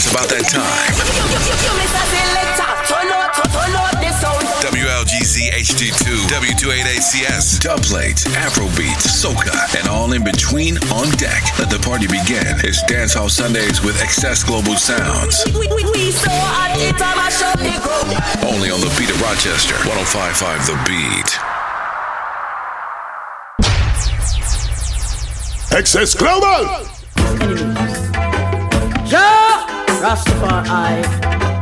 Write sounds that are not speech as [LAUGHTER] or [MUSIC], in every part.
It's about that time. WLGZ HD2, W288CS, Dubplate, Afrobeats, Soca, and all in between on deck. Let the party begin. It's Dance Hall Sundays with Excess Global Sounds. Only on the beat of Rochester, 1055 The Beat. Excess Global! Ja! Rastafari,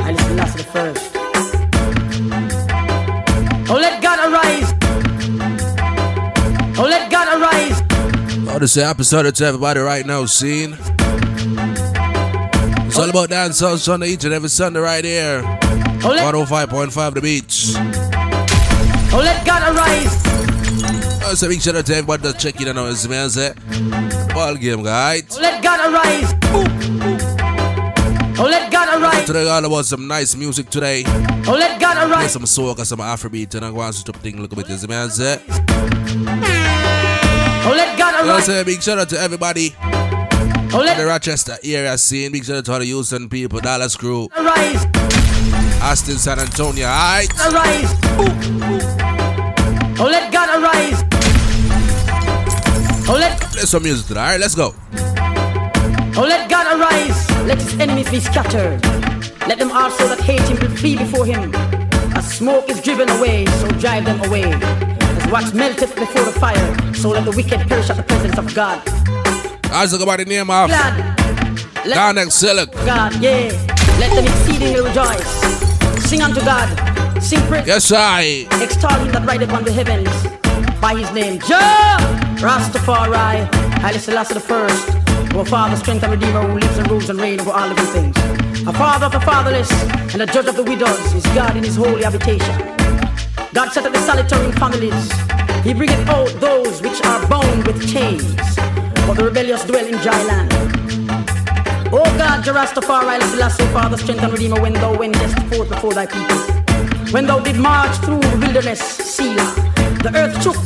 I listen last to the first. Oh, let God arise. Oh, let God arise. Oh, this episode to everybody right now, scene. It's all about dance on Sunday each and every Sunday right here. Oh, let, 105.5 The Beat. oh, let God arise. Oh, so big shout out to everybody that's checking in on this man. Ball game, guys. Oh, let God arise. Oh, let God arise. Today all about some nice music today. Oh, let God Play arise. some soca, some Afrobeat, and I want to stop thing look a bit. This man say. Oh, let God arise. say big shout out to everybody Oh, in the Rochester area scene. Big shout out to all the Houston people, Dallas crew, arise. Austin, San Antonio. Alright. Arise. Oh, let God arise. Oh, let Play some music today. Alright, let's go. Oh, let God arise. Let his enemies be scattered. Let them also that hate him flee before him. As smoke is driven away, so drive them away. As wax melteth before the fire, so let the wicked perish at the presence of God. I was talking about the name of God God, yeah. Let them exceedingly rejoice. Sing unto God. Sing praise. Yes, I. Extol him that rideth upon the heavens by his name. Jah Rastafari, Haile Selassie the first, our Father, strength and Redeemer who lives and rules and reigns over all living things. A father of the fatherless and a judge of the widows is God in his holy habitation. God set up the solitary in families. He bringeth out those which are bound with chains, but the rebellious dwell in dry land. O God, Jah Rastafari, Haile Selassie, Father, strength and Redeemer, when thou wentest forth before thy people. When thou did march through the wilderness, Selah, the earth shook,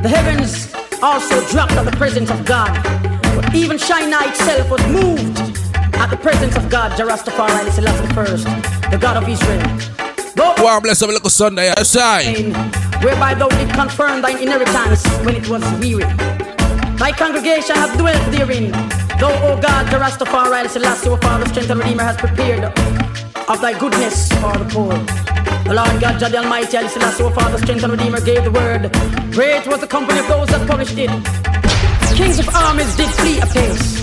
the heavens also dropped at the presence of God. But even Sinai itself was moved at the presence of God, Jah Rastafari, Selassie first, the God of Israel. Go Wow, bless every little Sunday. I. in, whereby thou did confirm thine inheritance when it was weary. Thy congregation hath dwelt therein. Thou, O God, the Rastafari, Haile Selassie, O Father, strength and Redeemer, has prepared of thy goodness for the poor. The Lord God, Jah the Almighty, Haile Selassie, O Father, strength and Redeemer, gave the word. Great was the company of those that published it. Kings of armies did flee apace.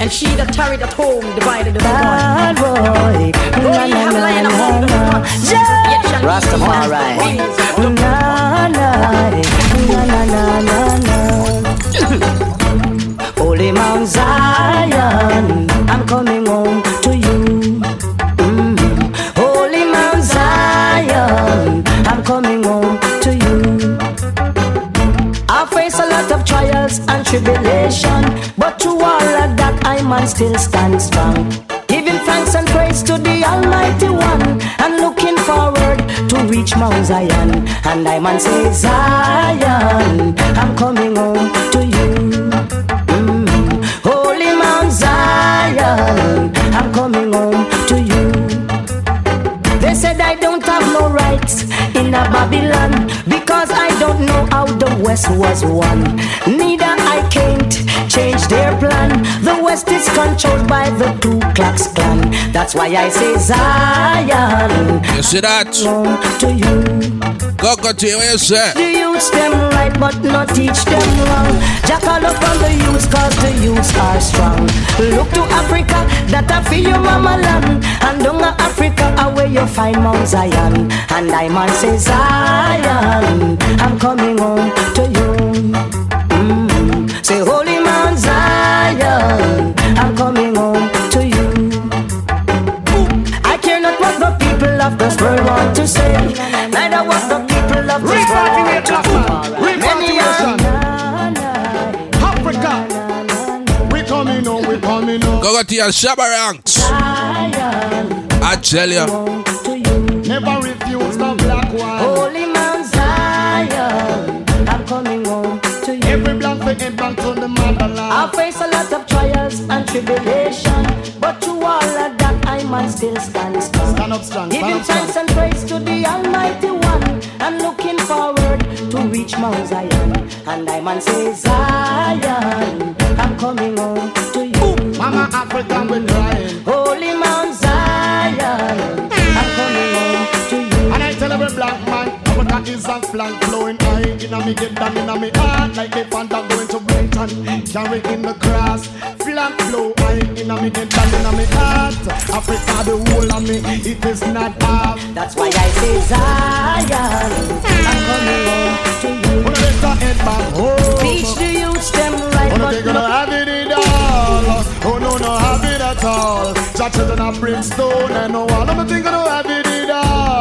And she that tarried at home divided the spoil. Bad boy. Though Na ye na have na lion na among the na. pots, Yeah. yet shall ye Rastafari. eat man's wings. Na na na na na na. [COUGHS] Holy Mount Zion, I'm coming home trials and tribulation, but to all of that, I man still stand strong. Giving thanks and praise to the Almighty One, and looking forward to reach Mount Zion. And I man say, Zion, I'm coming home to you. Mm. Holy Mount Zion, I'm coming home to you. They said I don't have no rights in a Babylon because don't know how the West was won. Neither I can't change their plan. The West is controlled by the Ku Klux Klan. That's why I say Zion, You see that? to you. Go, go to you, say. The youths them right but not teach them wrong. Jackal up on the youths cause the youths are strong. Look to Africa, that I feel your mama land. And down Africa, away you find Mount Zion. And I man say Zion, I'm coming home to you. Mm. Say holy Mount Zion, I'm coming home to you. I care not what the people of this world want to say, neither what the coming home. Go, go to your Shabba ranks. I tell you. to you. Never refuse the black one. Holy Mount Zion, I'm coming home to you. Every black we head back to the I face a lot of trials and tribulation, but to all of that, man still stand strong. Stand up strong, stand Giving up strong. thanks and praise to the Almighty One, and looking forward to reach Mount Zion. And I man say Zion, I'm coming home to you. Mama Africa we crying. Holy Mount Zion, I'm coming home to you. And I tell every black man, Africa is a flag flowing high. Inna me get down inna me heart like a panda going to Brighton. Carry in the cross, flag flow high. Inna me get down inna me heart. Africa the whole of me, it is not half. That's why I say Zion, I'm coming home to you. Wanna let the head back home. Teach the youths them no, they gonna have it it all. Oh no, no have it at all. Jah children of brimstone and no one. I'm think gonna have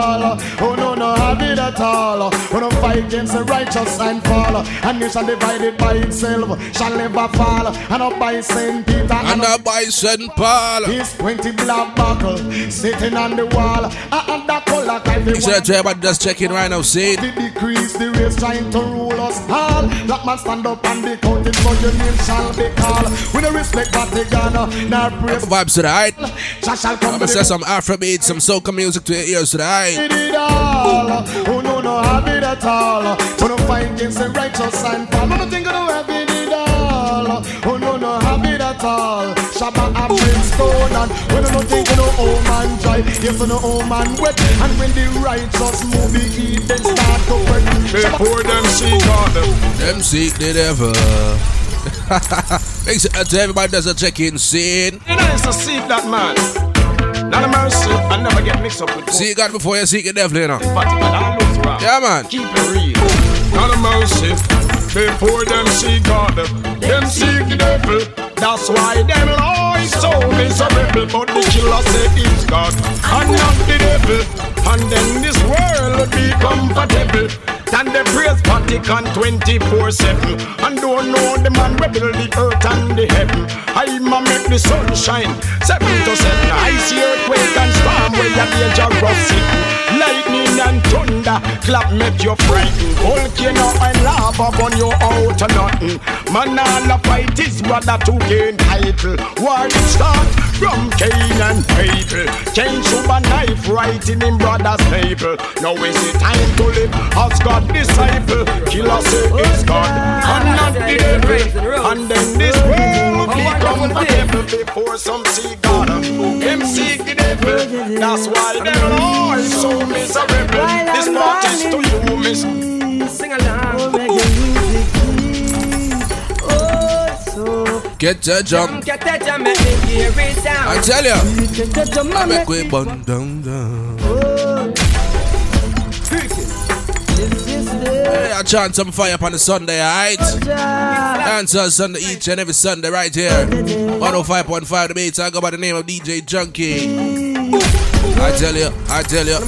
all. Oh no, no have it at all. Oh no fight against the righteous and fall. And nation divided by itself shall never fall. And up by Saint Peter And up up by St. Paul. his twenty black buckle sitting on the wall. And that color kind Make sure that everybody just check in right now, see the decrease, the race trying to rule us all. Black man stand up and be counted, for your name shall be called. We don't respect Vatican, nor praise. Vibes to the height. Shall come I'm gonna say some Afrobeat, some soca music to your ears to the height. Did it all. Oh no, no have it at all. We don't fight against the righteous and fall. No, no think I don't have it at all. Oh no, no have it at all. Shabba and brimstone and we don't think no old man dry. Yes, no old man wet. And when the righteous move, the heathen start to wet. Before them see God, Them seek the devil. [LAUGHS] Make sure that everybody does a check in scene. you know, it's a seek that man. Not a mercy, I never get mixed up with See God before you seek the devil, you know. Vatican, I lose wrong. Yeah, man. Keep it real. Not a mercy. Before them see God, them seek the devil. That's why them lies so miserable. But the killer say it's God and not the devil. And then this world will be comfortable. Then they praise Vatican 24 7 and don't know the man we build the earth and the heaven. I'ma make the sun shine 7 to 7. I see earthquake and storm where you dangerous sitting. Lightning and thunder clap make you frightened. Volcano and lava burn you out of nothing. Man all a fight his brother to gain title. War it start from Cain and Abel. Cain shoot a knife right in him brother's navel. Now is it time to live as God disciple. Killer say it's oh, God and not the devil. And then this world will become a devil before some see God. Them seek the devil. That's why them are so miserable. This part is to you, miss. Sing along. Oh, Get your jump. Get that jam, make me hear it I tell you. Get the drum I and make make we me- bun down down. Hey, I chant some fire upon the Sunday, alright? job. Answer Sunday each and every Sunday right here. 105.5 the beats. I go by the name of DJ Junky. I tell you, I tell you.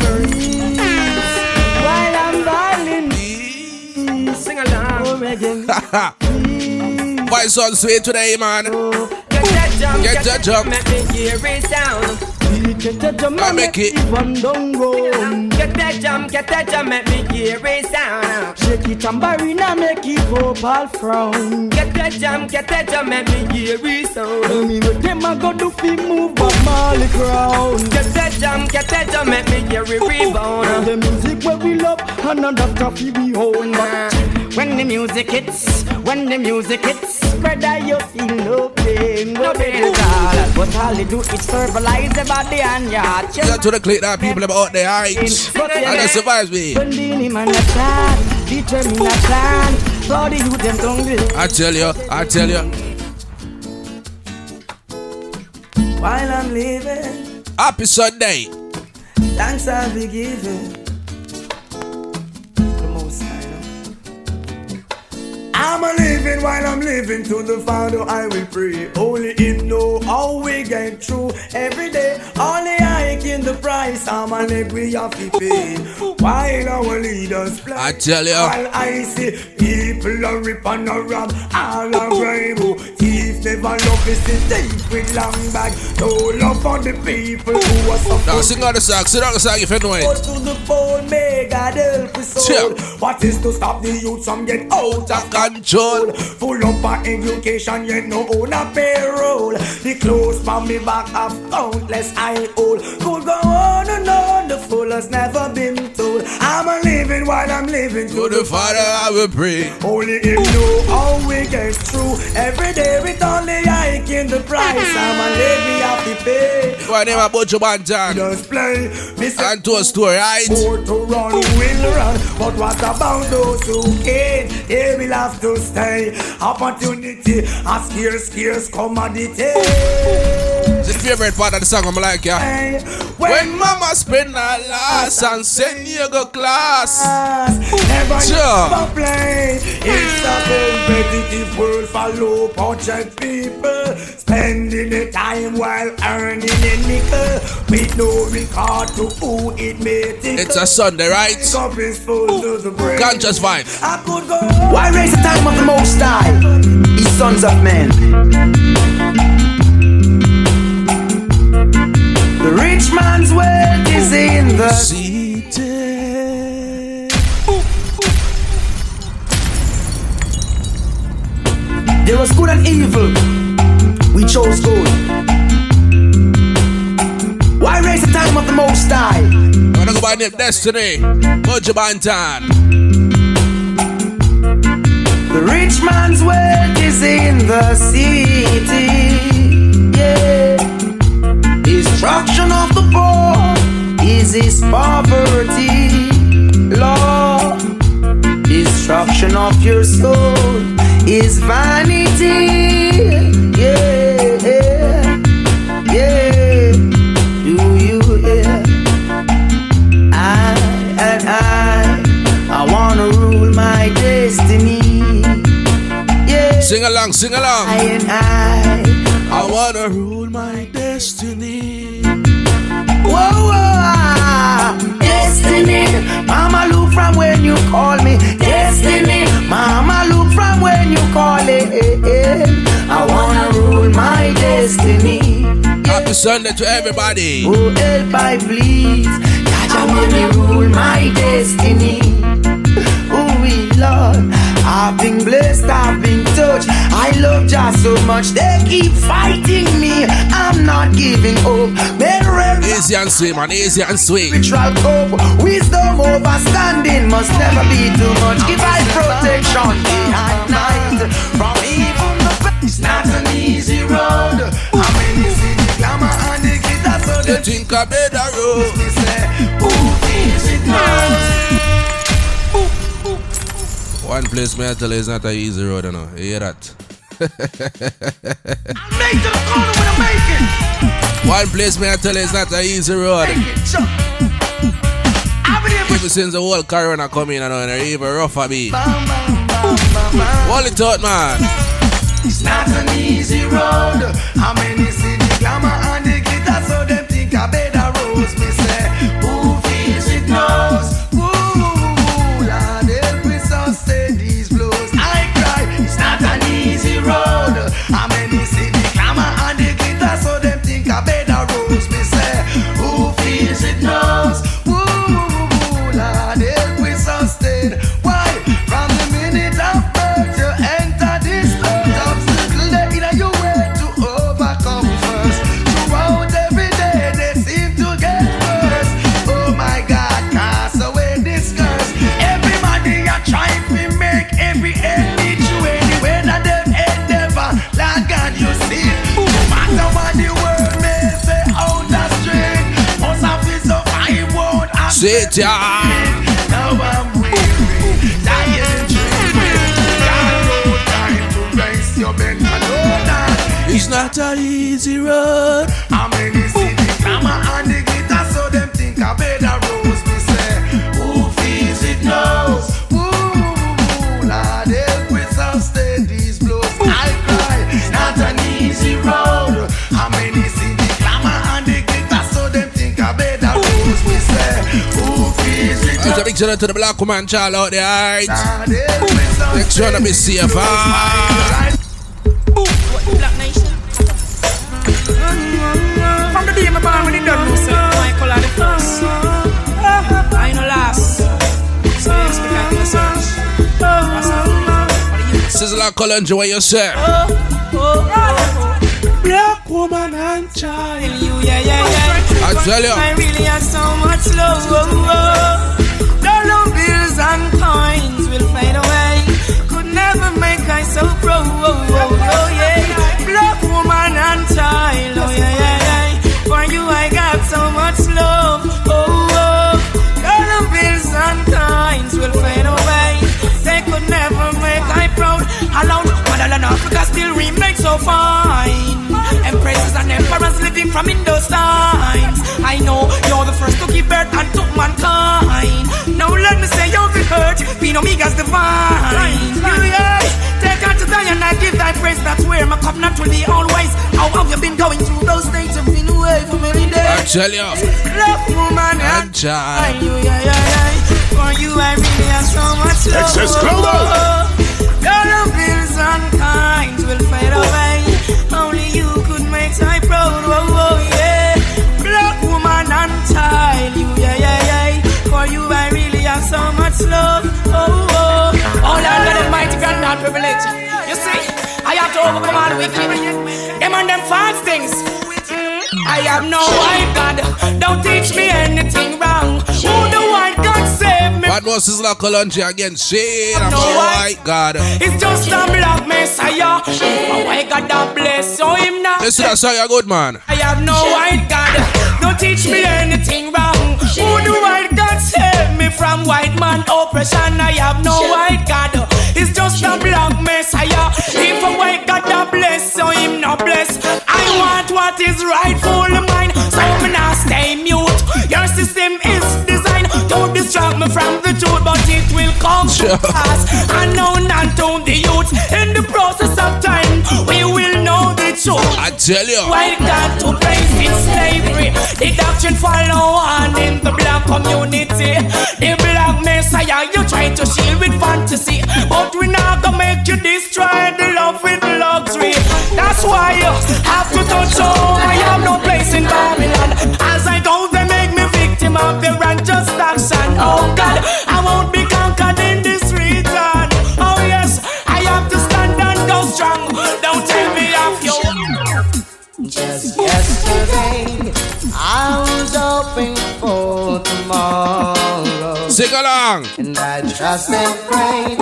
While I'm balling, Sing along. oh. Why son sweet today, man? Get that jam, Get get that that jam. jam, make me hear it sound. Get the drum I make make it. it run down road. Get that jam, get that jam, make me hear it sound. Shake it tambourine and make it vocal frown. Get that jam, get that jam, make me hear it sound. Tell me what them a go do fi move Bob Marley crown. Get that jam, get that jam, make me hear it rebound. The music where we love and another fi we own. But when the music hits, when the music hits, brother you feel no pain, no pain at all. But all they do is verbalize the body and your heart. Shout to the click that people about the heights. And that survives me. When the man a chant, determine a plan. For the youth them tongue. I tell you, I tell you. While I'm living, Happy Sunday. thanks I'll be giving. I'm a living while I'm living to the Father I will pray. Only Him know how we get through every day. Only I can the price. I'm a leg we have to pay. While our leaders play. I tell ya. While I see people are rip and a rob, all a grime. Thieves never love is the thief with long bag. No love for the people who are suffering. Now sing out the song. Sing out the song if you know Go to the bone, make Lord help us all. What is to stop the youth from get out of control? Full up of education, yet no own a payroll. The clothes from me back have countless I hold. Could go on and on, the full has never been told. I'm a living while I'm living To the Father I will pray. only him know how we get through. Every day with only hike in the price. I'm a lady to pay. My name is Buju Banton. Just play. Say And to a story, right? more to run will run. But what about those who can't? They will have to stay. Opportunity, a scarce, scarce commodity. It's the favorite part of the song I'm like, yeah. Hey, When mama spend her last and send you go class. Never Sure. stop play. It's a competitive world for low budget people. Spending the time while earning a nickel. With no regard to who it may tickle. It's a Sunday, right? Cup is full to the brim. Conscious vibe. I could go Why raise the time of the Most High, ye sons of men? The rich man's wealth is in the City. There was good and evil. We chose good. Why raise the time of the Most High? I'm gonna go by name Destiny. Buju Banton. The rich man's wealth is in the city. Yeah. Destruction of the poor is his poverty. Lord, destruction of your soul is vanity. Yeah, yeah. Do you hear? I and I, I wanna rule my destiny. Yeah, Sing along, sing along. I and I. I wanna rule my destiny. Destiny. Mama, look from when you call me. Destiny. Mama, look from when you call it. Eh, eh. I wanna rule my destiny. Happy Sunday to everybody. Oh, help I please. Jaja, make me rule my destiny. Oh, we Lord, I've been blessed, I've been touched. I love Jah so much, they keep fighting me. I'm not giving up. Easy and sweet, man. Easy and sweet. spiritual cope. Wisdom overstanding must never be too much. Give I protection day and night from even the best. It's not an easy road. I mean, you see the glamour and the glitter, so they think I better road. me say, who feels it knows. One place, me I tell you, it's not a easy road, you know. You hear that? I. One place, me I tell you, it's not a easy road. Even since the whole corona come in, you know, they're even rougher bam. Hold it out, man. It's not an easy road. How many see the glamour ya. now I'm weary, dying and dreaming. Got no time to raise your men alone. It's not a easy road. big shout out to the black woman child out there, alright? Next round, I'll be safe. Ah. From the day my born, when the first. I last. So expect a color, enjoy yourself. Oh, oh, oh black woman and child. I tell you, I really have so much love. So proud. Oh, oh, oh, yeah. Black woman and child. Oh, yeah, yeah, yeah. For you, I got so much love. Oh, oh. Dollar bills and coins will fade away. They could never make I proud. Alone, motherland Africa still remains so fine. Empresses and emperors living from in those times. I know you're the first to give birth and took mankind. Now let me say you're the hurt, being Omega's divine. Yeah, take out to die and I give thy praise. That's where my covenant will be always. How have you been going through those days? I've been away for many I days. tell you. Love woman and And child. you, yeah, yeah, yeah. For you, I really have so much love. Excess global. Dollar bills and kinds will fade away. I proud. Oh, oh, yeah. Black woman and child, you, yeah, yeah, yeah. For you, I really have so much love. Oh, oh. Almighty, grant not privilege. You see, I have to overcome all the wicked. Them and them false things. I have no white God. Don't teach me anything wrong. What was this like Kalonji again? Shit, I'm No, so white, God. It's just a black messiah. Oh, I got that bless, so him not. Listen, that song, you good, man. I have no white God. Don't teach me anything wrong. Who the white God save me from white man oppression? I have no white God. It's just a black messiah. If a white God that bless, so him not bless. I want what is rightful mine, so me not stay mute. Your system is designed to distract me from the truth, but it will come to pass. I know none to the youth. In the process of time, we will know the truth. I tell you. White God to place in slavery. The doctrine follow on in the black community. The And I trust and prayed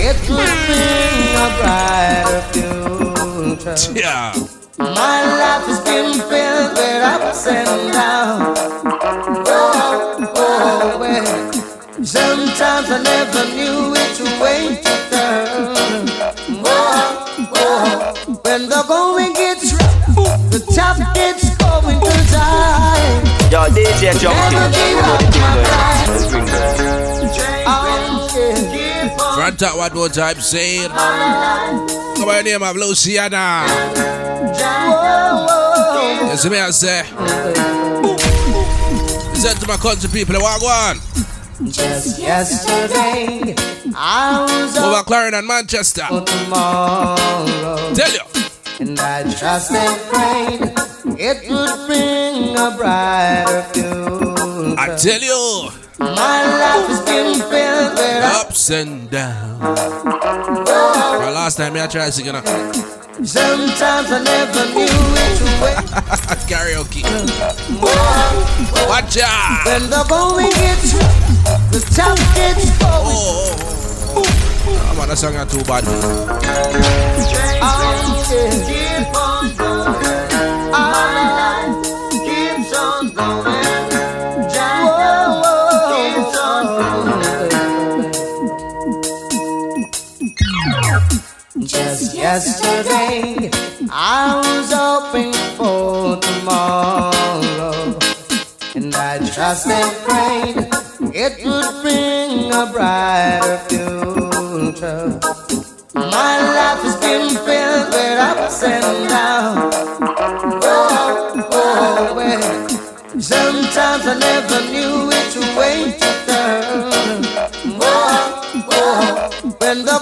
it would bring a brighter future. Yeah. My life has been filled with ups and downs. Oh, oh, well. Sometimes I never knew which way to turn. Oh, oh. When the going gets rough, the tough gets going to time. Yo, DJ Junky. Never give You know up the my thing Keep on one time, say it. Come by the name of Luciano. Whoa, whoa. You see me, I say. Listen to my country people, what go on? Just yesterday, I was Over Clarendon, Manchester. tomorrow. Tell you. And I trust and prayed it would bring a brighter future. I tell you. My life has been filled with Ups and downs. Well, last time I tried singing a Sometimes I never knew which way. [LAUGHS] karaoke. Watch out. When the going the gets going. Oh, oh, oh, oh. man, that song too bad. Yesterday, I was hoping for tomorrow. And I trust and prayed it would bring a brighter future. My life has been filled with ups and downs. Oh, oh, well. Sometimes I never knew which way to turn. Oh, oh. When the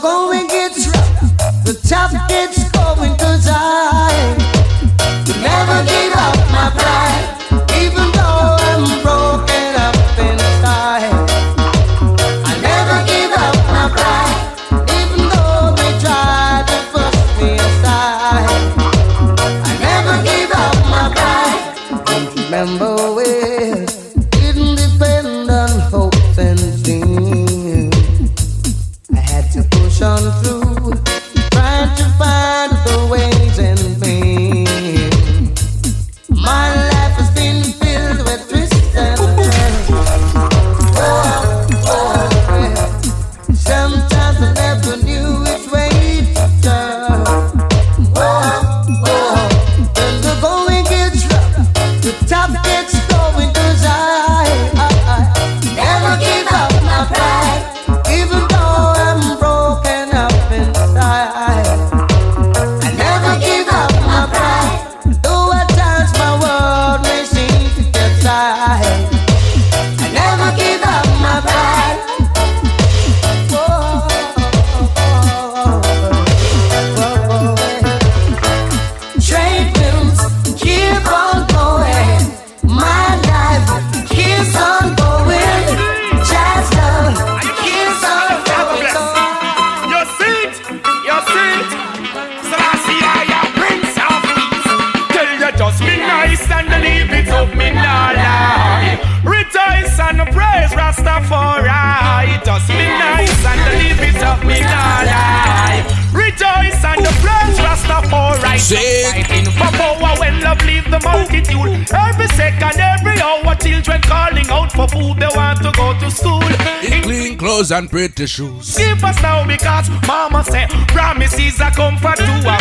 clothes and pretty shoes. Keep us now because mama said promises are comfort to a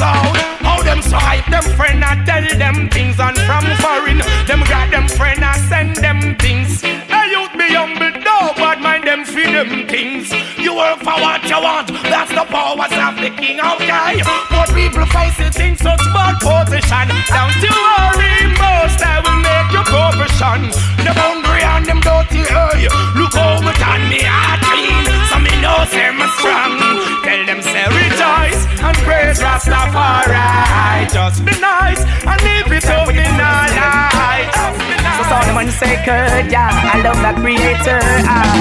out, how them so hype them friend, I tell them things, and from foreign, them got them friend, I send them things. Hey, youth be humble, no bad mind them feed them things. You work for what you want, that's the powers of the king, of okay? But people facing in such bad position, don't you worry, most I will make your progression. The boundary and them dirty, hey, look over on me, I clean, so me know say me strong. Tell them say rejoice and praise Rastafari. Just be nice and leave it up in our light. So Solomon say, "Good, yeah, I love that creator." Ah.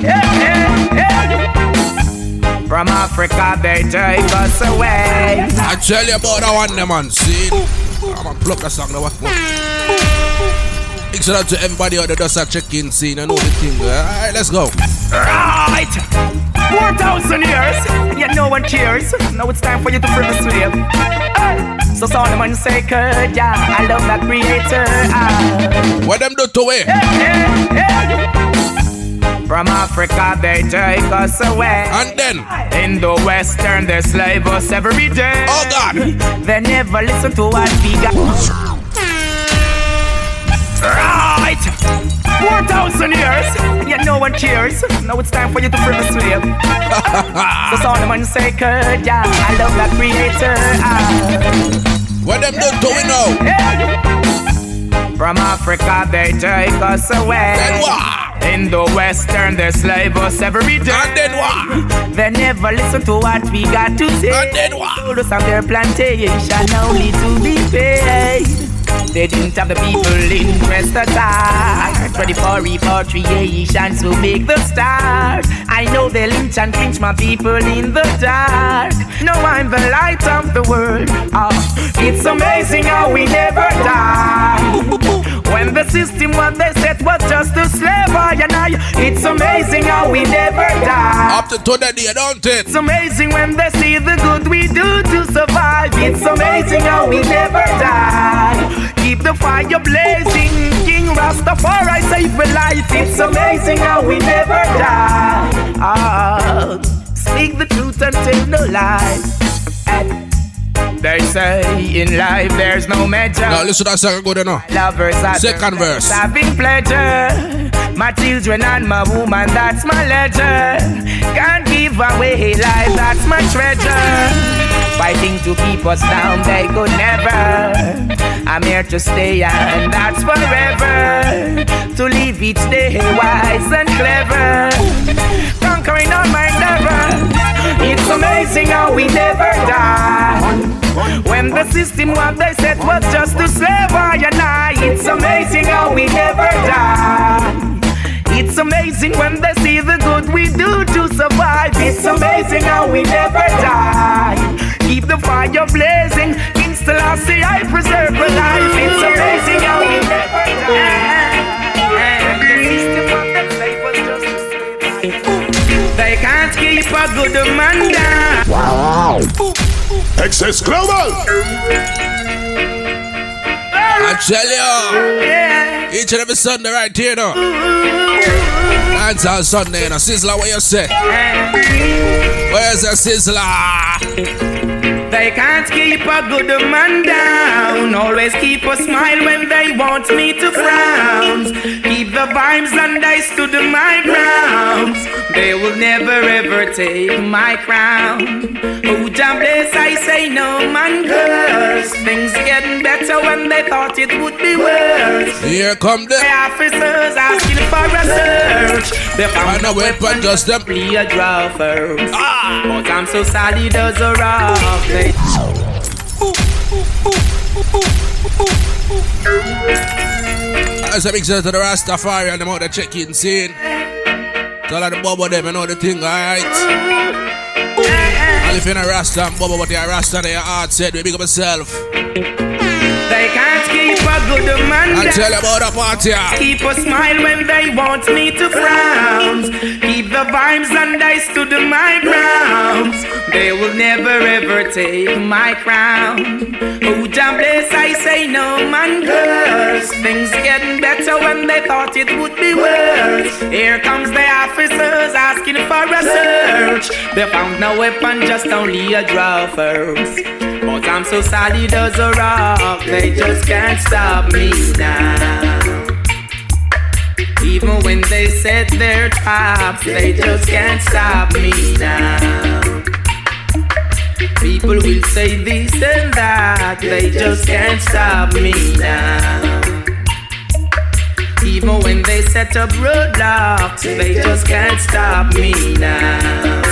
Yeah, yeah, yeah. From Africa they take us away. I tell you about that one, the man. See, I'm gonna pluck a song. Now what? Thanks out to everybody out there does a check-in scene. I know the thing. Alright, let's go. Right. 4,000 years, and yet no one cares. Now it's time for you to free the slave. Hey. So Solomon say, "Good, yeah, I love that creator." Ah. What them do to it? Hey, hey, From Africa they take us away. And then in the western they slave us every day. Oh God! They never listen to what we got. Right. 4,000 years, and yet no one cares. Now it's time for you to free the slave. [LAUGHS] so Solomon "Good, yeah, I love that creator." Ah. What them do to we know? From Africa they take us away. In the western they slave us every day. And then what? They never listen to what we got to say. And then what? Told us on their plantation only to be paid. They didn't have the people interest at all. Ready for repatriation to make the start. I know they lynch and pinch my people in the dark. No, I'm the light of the world. Oh, it's amazing how we never die. When the system what they set was just a slavery and I, it's amazing how we never die. Up to today, don't it? It's amazing when they see the good we do to survive. It's amazing how we never die. Keep the fire blazing. King Rastafari save life. It's amazing how we never die. Ah, speak the truth and tell no lies. They say in life there's no measure. Now listen to that second good enough. Lovers are second verse. Having pleasure. My children and my woman, that's my ledger. Can't give away life, that's my treasure. Fighting to keep us down, they could never. I'm here to stay, and that's forever. To live each day wise and clever. Conquering all my endeavors. It's amazing how we never die. When the system what they said was just to slavery and I, it's amazing how we never die. It's amazing when they see the good we do to survive. It's amazing how we never die keep the fire blazing still I see I preserve her life. It's amazing how we. They can't keep a good man down. Wow. Excess Global. I tell you, yeah. each and every Sunday right here, no. Dance on Sunday, no. Sizzla, what you say? Where's the Sizzla? They can't keep a good man down. Always keep a smile when they want me to frown. Keep the vibes and I stood my ground. They will never ever take my crown. Oh, bless, I say no man curse. Things getting better when they thought it would be worse. Here come the officers asking for a search. They found a weapon just them. a draw first. Ah. But I'm so solid as a rock. As a big shout to the Rastafari and them out there checking scene. Tell all the bubble them, and all the thing, alright? if you're not Rasta, bubble, but you're Rasta, they're hard set, big up yourself. They can't keep a good man I tell about the party. Keep a smile when they want me to frown. Keep the vibes and I stood my ground. They will never ever take my crown. Oh, John bless, I say no man curse. Things getting better when they thought it would be worse. Here comes the officers asking for a search. They found no weapon, just only a draw first. But I'm so solid as a rock, they just can't stop me now. Even when they set their traps, they just can't stop me now. People will say this and that, they just can't stop me now. Even when they set up roadblocks, they just can't stop me now.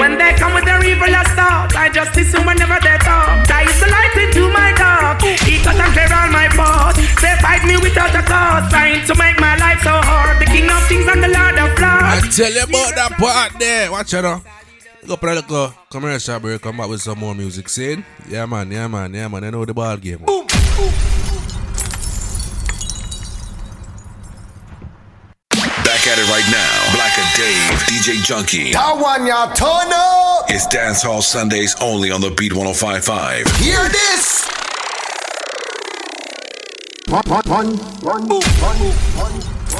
When they come with their evil thoughts, I just assume whenever they talk. I is the light into my dark. He cut and clear all my path. They fight me without a cause, trying to make my life so hard. The king of kings and the lord of lords. I tell you about that part there. Watch it now. Go play the commercial break, come back with some more music. See? Yeah, man, yeah, man, yeah, man. I know the ball game. Boom, boom. at it right now. Black and Dave, DJ Junky. That one, y'all turn up. It's Dance Hall Sundays only on the Beat 1055. Hear this. One, one, one, one, one, one,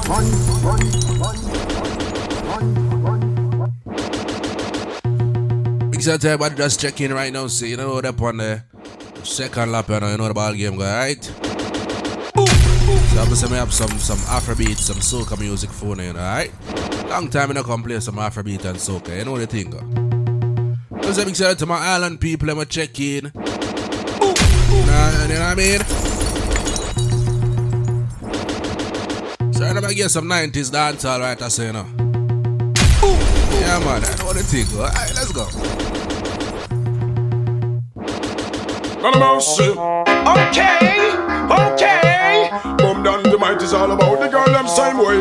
one, one, one. Big shout to everybody just checking right now. See, you know what that on the second lap, you know, you know the ball game, right? So obviously I have some some Afrobeat, some soca music for you, alright? Long time I don't come play some Afrobeat and soca, you know the thing. Just a big shout out to my island people, I'ma check in. Nah, you know what I mean? So I'm gonna get some 90s dance alright, I say, you know. Yeah, man, I know the thing. Alright, let's go. Okay, okay. Boom down the might is all about the girl them same way.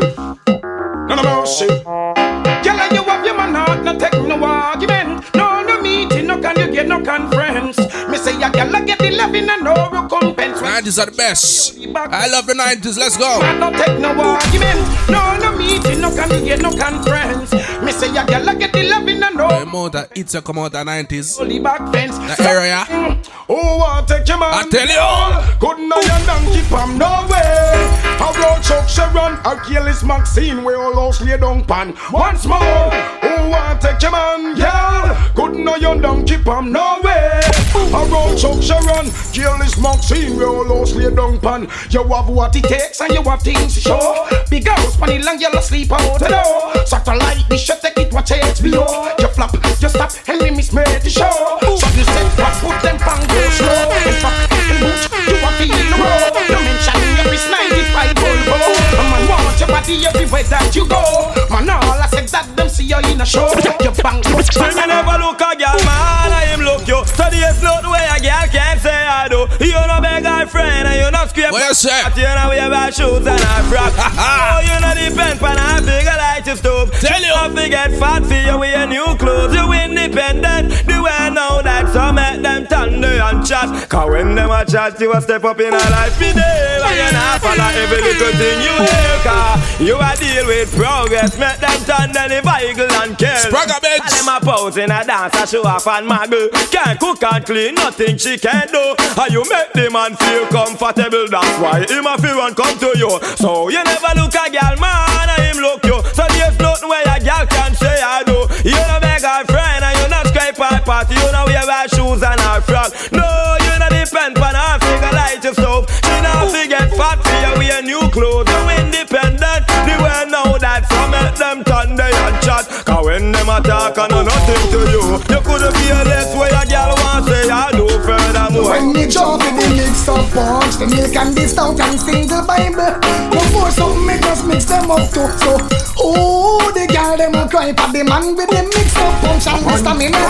Of our shit. Girl, you have your man heart, not take no argument. No, no meeting, no can you get no conference. Me say a girl get the loving and no recompense. 90s are the best. I love the 90s, let's go. I don't take no argument. No, no meeting, no can you get no conference. Say a girl get the loving and no. The amount that it's a come out the 90s. Only back fence. The area. Mm. Oh, I take your man. I tell you. Couldn't I and donkey pam no way. How road Chuck Sharon, I'll kill Maxine, we all lost lay down pan. Once more. Oh, I take your man, yeah. Couldn't I and donkey pam no way. How road Chuck Sharon, this Maxine, we all lost lay down pan. You have what it takes and you have things to show. Big house, money long, yellow sleep out the door. Satellite, this should take it, watch HBO. You flop, you stop, and me miss made the show. So you say, what put them go slow. In boot, you are feeling the road. No mention your wrist 95 Volvo. A man want your body everywhere that you go. Man, all I said that them see you in a show. You bang. See me never look a girl, man, I him look you. So this not the way a girl can say I do. You no beg her friend and you not scrape. What you say? You know we have shoes and a frock. oh, you know depend pan a bigger like your stove. Tell you. Don't forget fat for you with your new clothes. You independent. The way now that some make them them thunder and chat. Cause when them a chat, you a step up in a life today. But you not follow every little thing you. Cause you a deal with progress. Make them thunder the vehicle and kill. Spragga bitch. And them a pose in a dance, a show off and muggle. Can't cook and clean, nothing she can do. And you make the man feel comfortable. That's why him a feel and come to you. So you never look a girl man, and him look you. So there's nothing where a girl can say I do. You know her friend, and you not scrape her party. You know wear her shoes and her frock. Now make them turn they and chat. Cause when them attack and no nothing to you, you could be a less where a girl want say I do furthermore. When you jump in the mix of punch, the milk and the stout and sing the Bible. Before something me just mix them up too. So, oh, the girl them a cry for the man with the mix of punch and the stamina.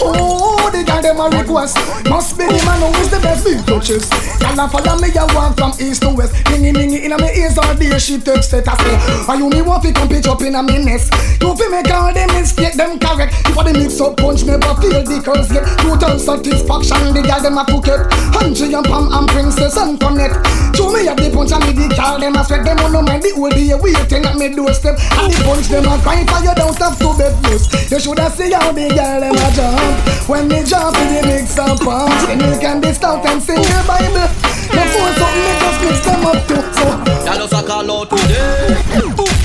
Oh, them a request. Must be the man who is the best big touches. Girl a follow me a walk from east to west. Ningy ningy inna me ears all day she text it a say. Why you me want fi come pitch up inna me nest? You fi make all them mistake them correct. If a the mix up punch never feel the curse yet. Total satisfaction the girl them a it. Angie and Pam and Princess and Connect. Show me up the punch and me the girl them a sweat them on no mind the whole day waiting at me doorstep. And the punch them a crying for you don't have to bed loose. You shoulda see how the girl them a jump. When me jump in the mix up punch, the milk and the stout and sing the Bible. No phone something me just mix them up too. So Y'all just a call out today.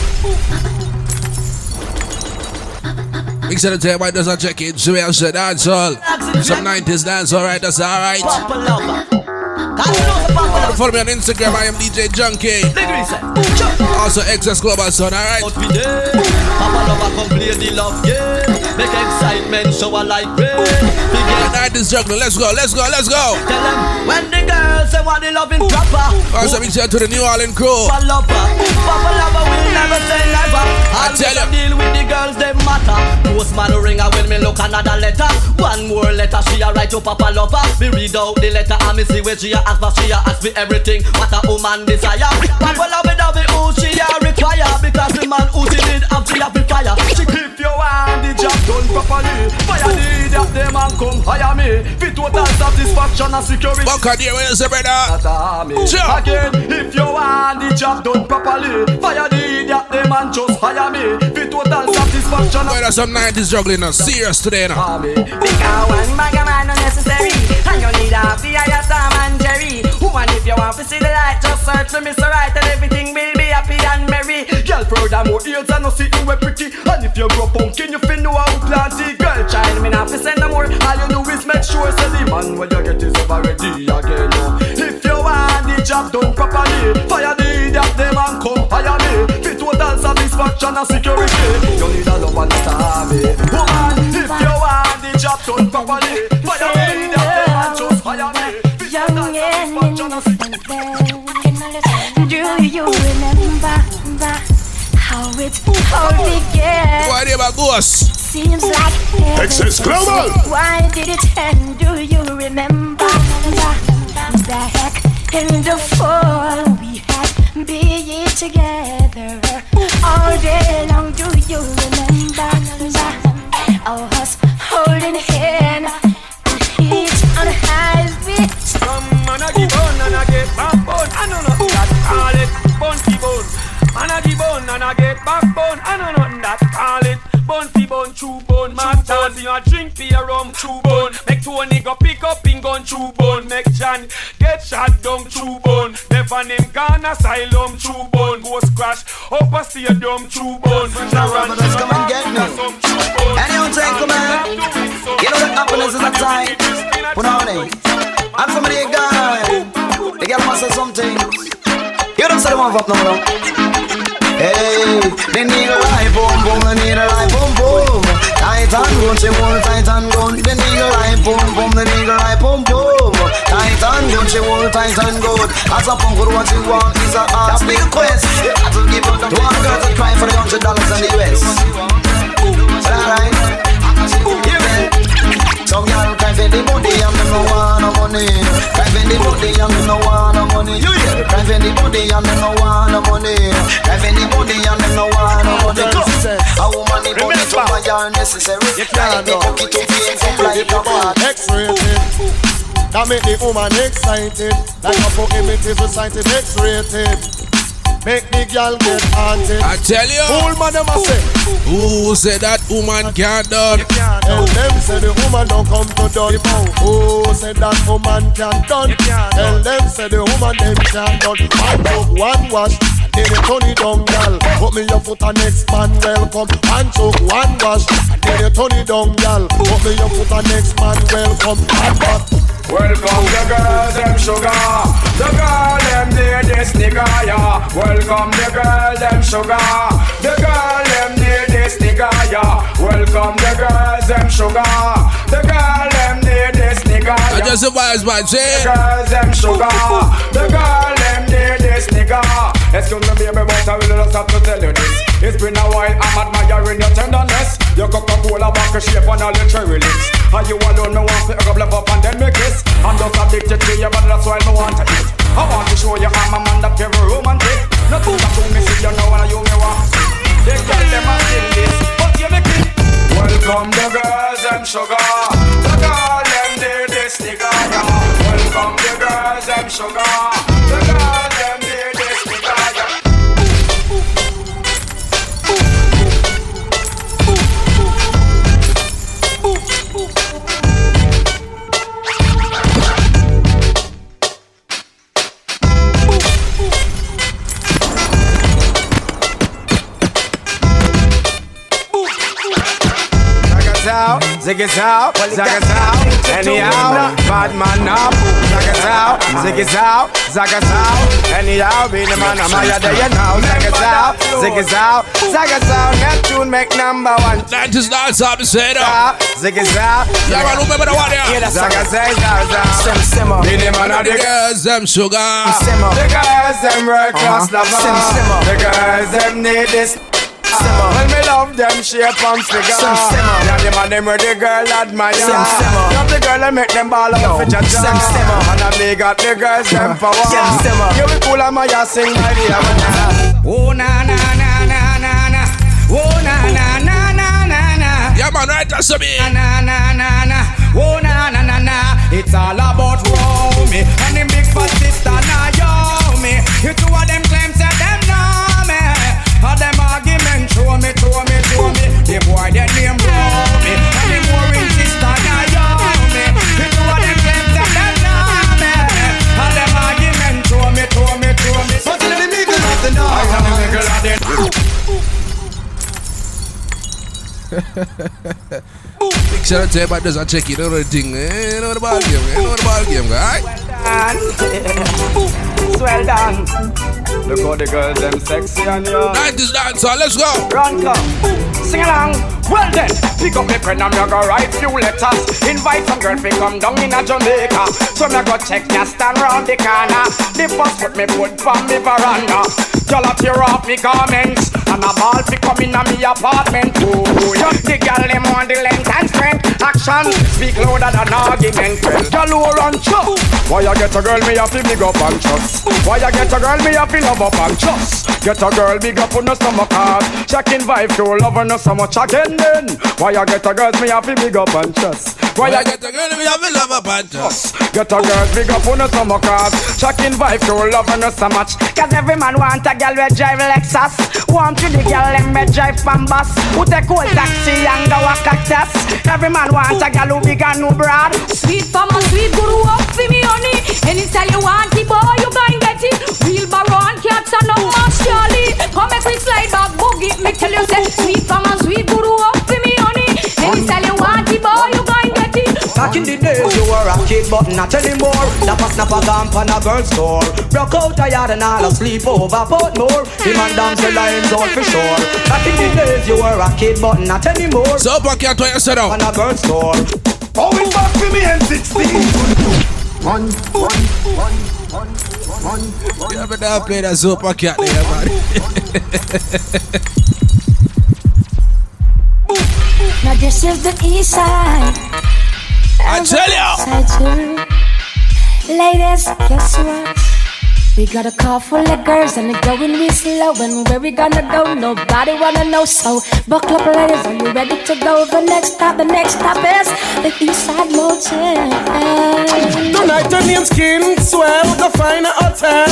Mix it to everybody does not check it. So we have said dancehall. Some 90s dancehall, right? That's alright. Follow me on Instagram. I am DJ Junky. Also, Excess Global Son, alright? Papa lover come play the love game. Make excitement show a like rain. Night is juggling. Let's go, let's go, let's go. Tell them when the girls say what they loving proper. Also, mix it to the New Orleans crew. Papa lover, Papa lover will never say never. I tell you, deal with the girls they matter. Postman ring her when me look another letter. One more letter she a write to Papa lover. Me read out the letter and me see where she a ask for. She a ask for everything what a woman desire. Papa love it, love it, who she a require because the man who she did have she a be fire. She keep your hand the job done properly. Fire the that them and come hire me. Fit total satisfaction and security. Buccaneer, where is it, brother? Not. Sure. Again, if you want the job done properly, fire the idiot them and just hire me. Fit total satisfaction Wait, there's some 90s juggling now. Serious today now. Because one bag of man unnecessary And you need a fee of Tom and Jerry Woman if you want to see the light Just search for Mr. Right And everything will be happy and merry Girl, furthermore, ears and no see you were pretty. And if you grow pumpkin, you fin know how plant it. Girl, Child, me not fi send no more all you do is make sure say the man when you get is ever ready again. If you want the job done properly, fire the idiot them and come hire me. Fit total satisfaction and security. You need a love and a army. Woman, if you want the job done properly, fire the idiot them and just hire me. Do you remember How it all began? Seems like. Why did it end? Do you remember the We had together All day long Do you remember Us holding hand a and a get backbone. I know nothing that call it bounty bone, true bone. Man dance you a drink beer rum, true bone. Make Tony go pick up in gun, true bone. Make John get shot down, true bone. Never name gone asylum, true bone. Ghost crash up a stadium, true bone. Sharon, Brothers, come and get me. Anyone gentlemen, you know that happiness is a time. Put on it. And from the guy, the girl must say something. You don't say the one up now, no. Hey, they need a light boom boom, they need a light boom boom. Tight and gun, she want tight and gun. They need a light boom boom, they need a light boom boom. Tight and gun, she want tight and gun. As a punk, what you want is a ask me a quest. You have to give up to the girls that cry for the hundred dollars in the US. Is Some y'all for the money and them no want no money. For the anybody and me no want no money. You hear? Drive anybody and me no want no money. Drive anybody and me no want no money. A woman need money to buy her necessary. Like me cook it to up like a box. X-rated. That make the woman excited. Like a prohibitive recited X-rated. Make the girl get haunted. I tell you. Fool man them a say. Who said that woman can't done? Tell them say the woman don't come to done. Who said that woman can't done? Tell them say the woman them can't done. One dog, one wash. Then you turn it down, girl. Put me your foot and next man welcome. One choke, one wash. Then you turn it down, girl. Put me your foot and next man welcome. One back. Welcome the girls, them sugar. The girl, them near this nigga, yeah. Welcome the girl, them sugar. The girl, them near this nigga, yeah. Welcome the girls, them sugar. The girl, them near this nigga, I yeah. just advise my The girls, them sugar. The girl, them near this nigga. Excuse me, baby, but I will just have to tell you this. It's been a while, I'm admiring your tenderness. Your Coca-Cola bottle shape and all your cherry lips. And you alone, me want to up, left up and then me kiss. I'm just addicted to you, but that's why me want to eat. I want to show you I'm a man that very romantic. Nothing that to me, see you know, and you me want. They tell them I'm in this, but you me king. Welcome the girls, them sugar. The girl, them near this nigga. Welcome the girls, them sugar. The girl, them out, zig it out, zag it out, anyhow, bad man up, zag it out, zig it out, zag it out, anyhow, be the man, I'm higher than now, zag it out, zig it out, zag it out, Neptune make number one. That is not something to say though. Zig it out, Yeah, man, remember the one there? zag it out, sim simmer, be the man of the The girls, them sugar. simmer, the girls them world class uh-huh. lover, sim simmer, the girls them need this. Simmer. Well, me love them shape and figure. Sim simmer. Yeah, the man them where the girl admire. Sim simmer. Love the girl and make them ball up for jaja. Sim simmer. And I me got the girls them power. Sim simmer. You we cool and my ass sing by the hour. Oh na na na na na na. Oh na na na na na na. Yeah, man, right, that's me. Na na na na. Oh na na na na. It's all about Romy and them big fat sister now yo me. You two of them me. The boy that name Romy and them worrying sister now yo me. You two of them claims that them know me. All them argument show me, show me, show me. But the nigga not the I am the nigga of the [LAUGHS] Big shout out to everybody does not check it, you know the thing, eh? You know the ball game, you know the ball game, alright? [LAUGHS] Well done. Look how the girls them sexy and young. Night is dance, so let's go. Run come. Sing along. Well then, pick up me pen and me go write few letters. Invite some girl fi come down in a Jamaica. So me go check ya stand round the corner. The first foot me put from me veranda. Y'all a tear off me garments and a ball fi come in a me apartment. Oh, yeah. The girl them want the length and strength. Action speak louder than argument. Girl who run chop. Why you get a girl me have to big up and trust? Why you get a girl me have to love up and trust? Get a girl big up on the stomach hard. Checking vibe to love no so much again then. Why you get a girl me have to big up and trust? Why you get a girl me have to love up and trust? Get a girl big up on the stomach hard. Checking vibe to love no so much. Cause every man want a girl we drive Lexus Want to the girl them me drive from bus Who take old taxi and go a cactus Every man wants a girl who big and who broad. Sweet for my sweet guru up for me honey. Any style you want it boy you going get it Wheelbarrow and cats and no mash Charlie Come make me slide back boogie Me tell you say Sweet for my sweet guru up for me honey. Any style you want it boy Back in the days you were a kid but not anymore. Snapper snapper gone pan a girl's store. Broke out a yard and all a sleep over Portmore Him and dance the lines all for sure. Back in the days you were a kid but not anymore. So back here to you sit down. On a girl's store. Oh it's back for me M16 One, one, one, one, one, one. You ever done play that super cat there, man? Now this is the east side. I tell you. Ladies, guess what? We got a car full of girls and it's going real slow. And where we gonna go? Nobody wanna know. So buckle up, ladies. Are you ready to go? The next stop, the next stop is the Eastside Motel. Tonight your name's King Swell. Go find a hotel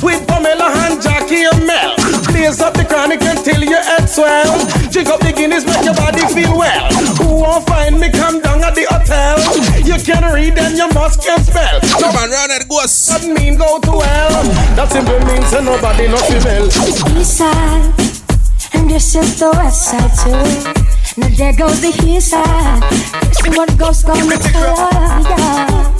with Pamela and Jackie and Mel. Blaze up the chronic until your head swell. Drink up the Guinness, make your body feel well. Who won't find me? Come down at the hotel. You can read and you must can spell. Come on, round that ghost. That mean go to hell. That simply means that nobody no female. East side, and this is the west side too. Now there goes the east side. See what ghost gonna tell ya.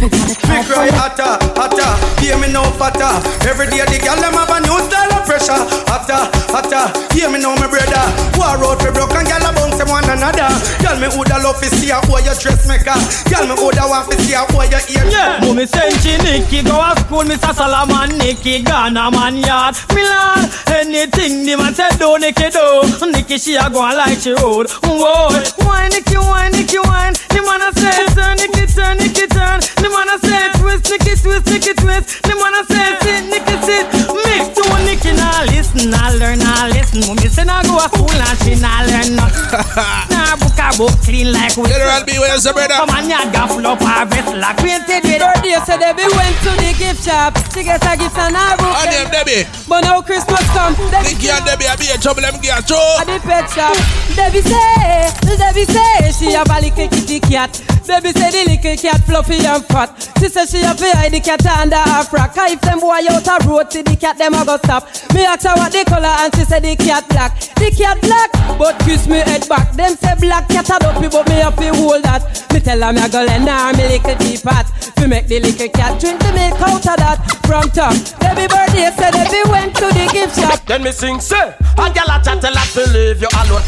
We got a Me car cry full of hotter, hotter, hear me now fatter. Every day the girl them have a new style of pressure. Hotter, hotter, hear me now my brother. War out we broke and girl a bounce them one another. Girl me woulda love to see a who your dressmaker. Girl me woulda want to see a who your ear. Yeah, Mummy Senchi Nicky go to school, Mr. Solomon Nicky Ghana man yard. Milan, anything the man said do Nicky do. Nicky she a go on like she road. Whoa, why Nicky, why Nicky, why? The man a say turn, Nicky turn, Nicky turn. The man a say twist, Nicky twist, Nicky twist. The man a say sit, Nicky sit. Mix to Nicky now listen, now learn, now listen. Mummy say now go to school and she now learn nothing. [LAUGHS] Now book a book clean like we. General B, where's the brother? Come on, ya gaff up her vest like painted with. Birthday said Debbie went to the gift shop. She get a gift and a book. And them Debbie. But now Christmas come. Debbie Nicky and Debbie are be in trouble, them get a show. at the pet shop. Debbie say, Debbie say she have a little kitty cat. Debbie say the little cat fluffy and fat. She say she have to hide the cat under her frock. 'Cause If them boy out a road, see the cat them a go stop. Me ask her what the color and she say the cat black. The cat black, but kiss me head back. Them say black cat a dopey, but me have to hold that. Me tell her me a go lend her me little teapot. To make the little cat drink the milk out of that. From top, Debbie birthday say Debbie went to the gift shop. Then me sing say, a gal a chat a lot to leave you alone.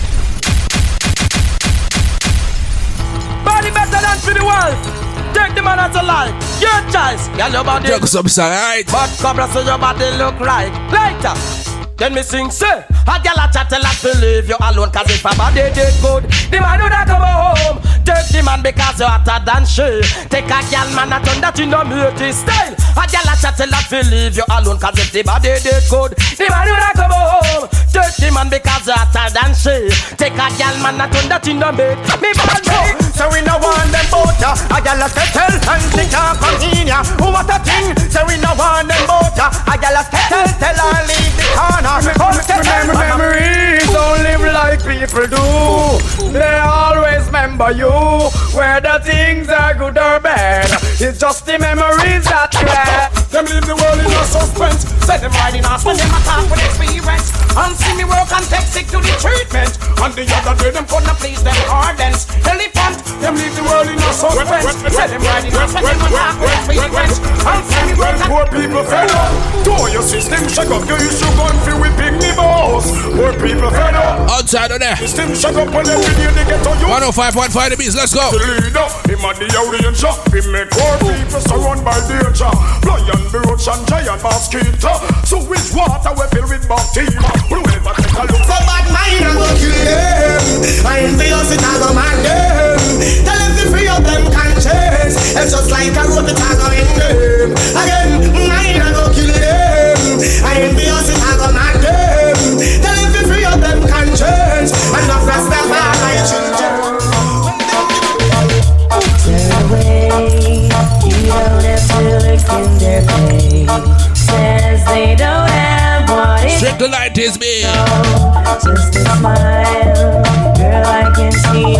Body better than for the world. Take the man as a life. Your choice. Girl, your body. Drug some song, alright? But cobra so your body look right. Later. Then me sing say, a gal a chat a lot to leave you alone Cause if a body did good, the man would come home. Take the man because you're hotter than she. Take a gal man a turn that in a beauty style. A gal a chat a lot to leave you alone Cause if the body did good, the man would come home. Take the man because you're hotter than she. Take a gal man a turn that in a bed. Me bad me So we no want them both ya A gal a settle and she can't continue. What a thing, so we no want them both ya A gal a settle, tell her leave the corner Remember, memories don't live like people do. They always remember you, whether things are good or bad. It's just the memories that last. Them leave the world in a suspense. Set them right in a spin. Them attack with experience. And see me work and take sick to the treatment. And the other day them gonna please them hardens. Elephant. Them leave the world in a suspense. Set them right in a spin. Them attack with experience. And see me work and Poor people fed up. Door your system shut up. You issue gun for whipping me boss. Poor people fed up. Outside of there. System shut up when every day they get on you. 105.5 the beats, let's go. The leader, him and the audience, he make poor people surrounded by danger. Lion, roach and giant mosquito. So which water we fill with bacteria? Whoever take a look. So bad mind I go kill them I envious it I go Tell them to free up them conscience. It's just like a road it I go in Again, mind I go kill them I envious it I go mad them Tell them to free up them conscience Says they don't have what it to light is me. Just a smile, girl, I can see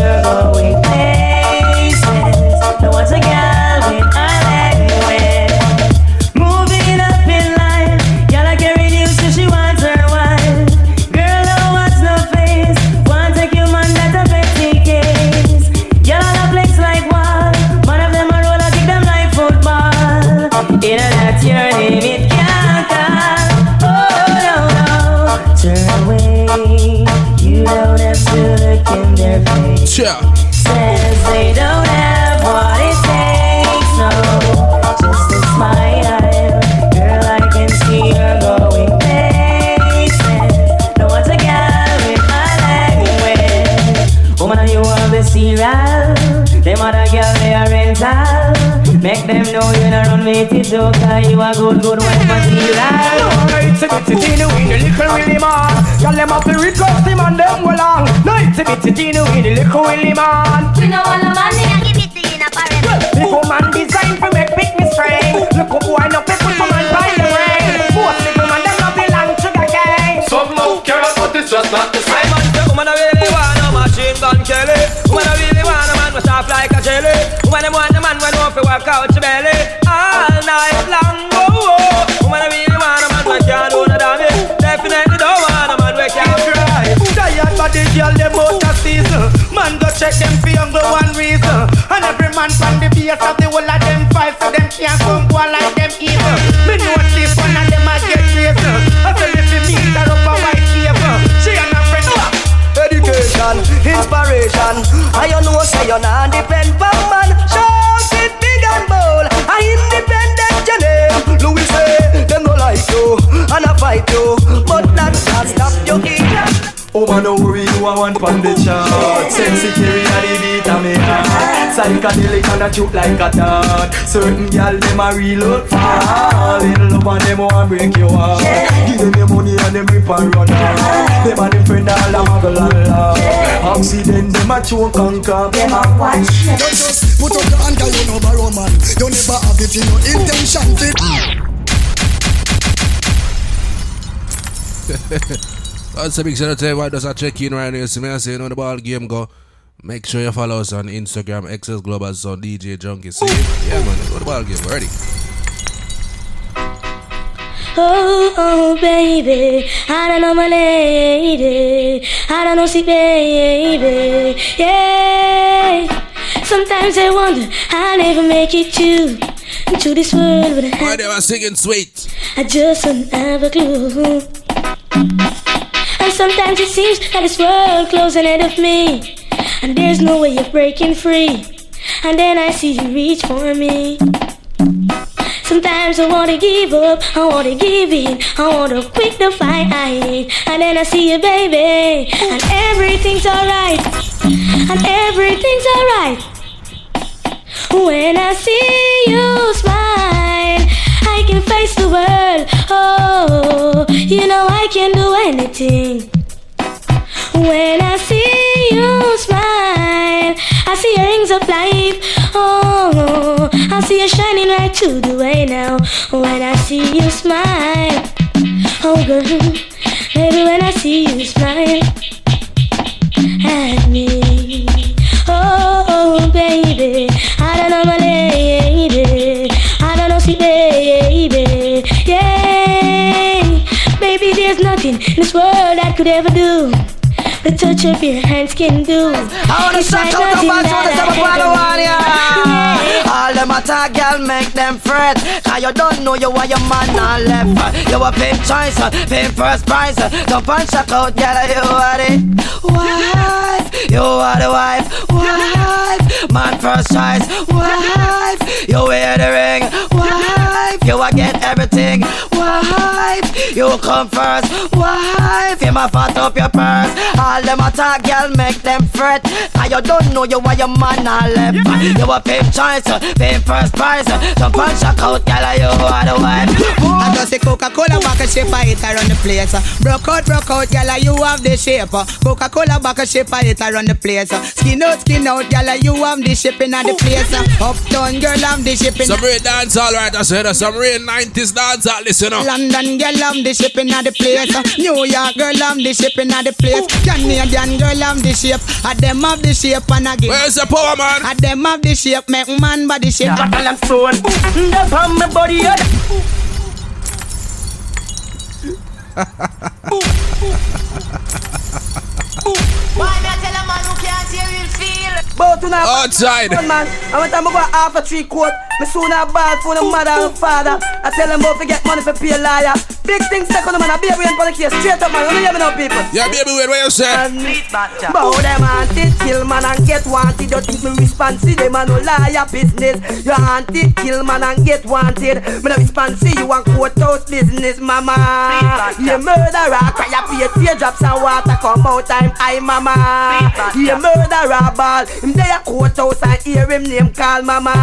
You a good, good wife material. Night to bitty Tino in the little Willie man. Y'all them up to request him and them well long. Night to bitty Tino in the little Willie man. You know all the money I give it to you in a parable. The woman designed for make pick me strain. Look up boy no people come and buy the rain. Both the woman them no belong to the gang. Some love carrot, but it's just not the same. I man say woman I really want a machine gun Kelly. Woman I really want a man who sharp like a jelly. Woman I want a man who know fi work out your belly check them for younger one reason. And every man from the base of the whole of them fight so them can't come go like them evil. Me notice one of them a get crazy. I tell if you meet her up a white cable. She and her friend. Education, inspiration. I you know say you're not depend on man. Shout it big and bold. I independent your name. Louis say them no like you and I fight you, but that can't stop you either. Oh man, don't worry, you are one from the chart. Sexy carry a the beat of me heart. Psychedelic and a truth like a dart. Certain gal, them a real look fall In love and them want break your heart. Give them your money and them rip and run off. Them and them friend all a muggle and laugh. Accident, them a choke and cough Them a watch. Don't just put up your hand 'cause you know borrow man. You never have it in your intention to. [LAUGHS] That's a big shout out to everyone that's check in right now. See me I say, you know the ball game go. Make sure you follow us on Instagram, Excess Global Sound, DJ Junky. See? Yeah, man, go the ball game. Ready? Oh, oh, baby, I don't know my lady. I don't know, see, baby. Yeah. Sometimes I wonder I'll never make it to to this world Why they were singing sweet? I just don't have a clue. And sometimes it seems that this world closing in of me, and there's no way of breaking free. And then I see you reach for me. Sometimes I wanna give up, I wanna give in, I wanna quit the fight. I hate. And then I see you, baby, and everything's alright, and everything's alright. When I see you smile, I can face the world. Oh, you know I can do anything. When I see you smile, I see your rings of life. Oh, I see you shining right to the way now. When I see you smile, oh girl, baby, when I see you smile at me. Oh, baby, I don't know my lady. I don't know, see, baby. Nothing in this world I could ever do. The touch of your hands can do. I wanna It's shout out to nothing my that brothers I and my brother ever one, yeah. All them attack, girl, make them fret. Cause you don't know you are your man on left. You uh, uh. a pimp choice, pimp first prize. Jump and check out, girl, you are the wife. You are the wife, wife. Man first choice, wife. You wear the ring, wife. You a get everything, wife. You come first, wife. You ma fat up your purse. All them attack, girl, make them fret. Cause you don't know you are your man on left. You a pimp choice, uh, pimp first prize. Uh. Jump and check out, girl, uh, you are the wife. I just say Coca-Cola bucket shape I hit around the place. Broke out, broke out, gyal, you have the shape. Coca-Cola bucket shape I hit around the place. Skin out, skin out, gyal, you have the shipping at the place. Uptown girl, I'm the shipping. Some real dance all right, I said. Some real 90s dance all listen up. London girl, I'm the shipping at the place. New York girl, I'm the shipping at the place. Canadian girl, I'm the shape. I them have the shape and again. Where's the power man? I them have the shape, make man body shape. Battle and stone. Mm, That's how my body head. [LAUGHS] Why me Bout to now. Outside. Man, I went time I go half a three quart. Me soon have ball for the mother and father. I tell them about to get money for pay a liar. Big things take on the man, a baby and for the case. Straight up, man. You hear me now, people? Yeah, baby, wait, what you say? Bow them wanted, kill man and get wanted. You think me respond. responsive, them man no liar business. You wanted, kill man and get wanted. Me no responsive, you want courthouse business, mama. You murderer, cry up your teardrops and water come out time, I mama. You murderer, ball. Him there courthouse and hear him name call mama.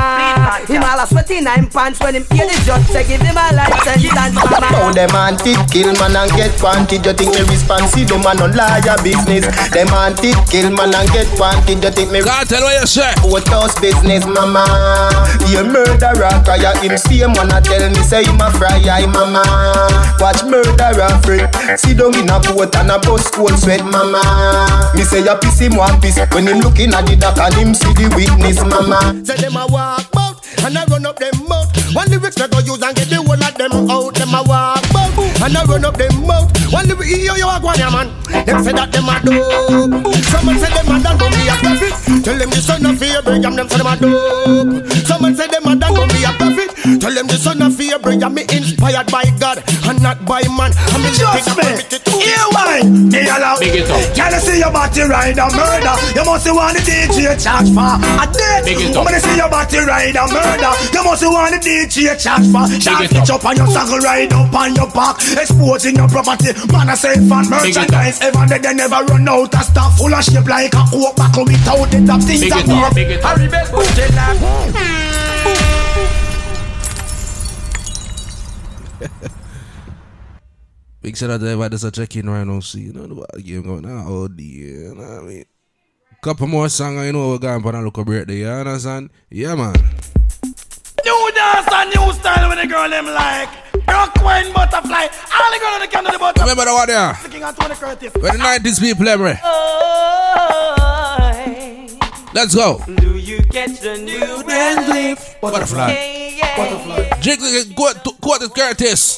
Him all a sweating nine pants when him hear the judge say give him a life sentence, mama. Now them anti kill man and get wanted. You think me responsive? Them man no liar business. Them anti kill man and get wanted. You think me? God tell what you say. Courthouse business, mama. You murderer, cry him same one a tell me say him a fry eye, mama. Watch murderer free. See down in a boat and a bus cold sweat, mama. Me say you piss him one piece when him looking at the dock and him see the witness, mama. Say them a walk bout and I run up them mouth. One lyrics me go use and get the whole of them out. Them a walk bout and I run up them mouth. One lyrics hear you a go on man. Them say that them a dope. Someone say them a done don't be a prophet. Tell them the son of Abraham. Them say them a dope. Someone say them a done don't be a prophet. Tell them the son of Abraham. Me inspired by God and not by man. I mean Just me. Here wine, me allow. Big it up. Can you see your body ride a murder? You must want the DJ charge for a dead. Big it up. When you see your body ride a murder, you must want the DJ charge for. Shot it pitch up on your saddle, ride up on your back, exposing your property. Man, I say fan Big it up. merchandise. Ever they, they never run out of stuff full of shape like a coke buckle without the top things Big that it up, work. big it up. Harry Bell, put it up. Big shout out to everybody that's a check in right now. See, you know, the ball game going on. Oh, dear. You know what I mean? Couple more songs, you know, we're going for a local birthday. You understand? Yeah, man. New dance and new style when the girl them like. Brooklyn butterfly. All the girl on the can do the butterfly. Remember the one there? Looking at Tony Curtis. Where the 90s people, every. Eh? Let's go. Do you catch the new dance lift? Butterfly. Butterfly. Jiggle, go to Quarter Curtis.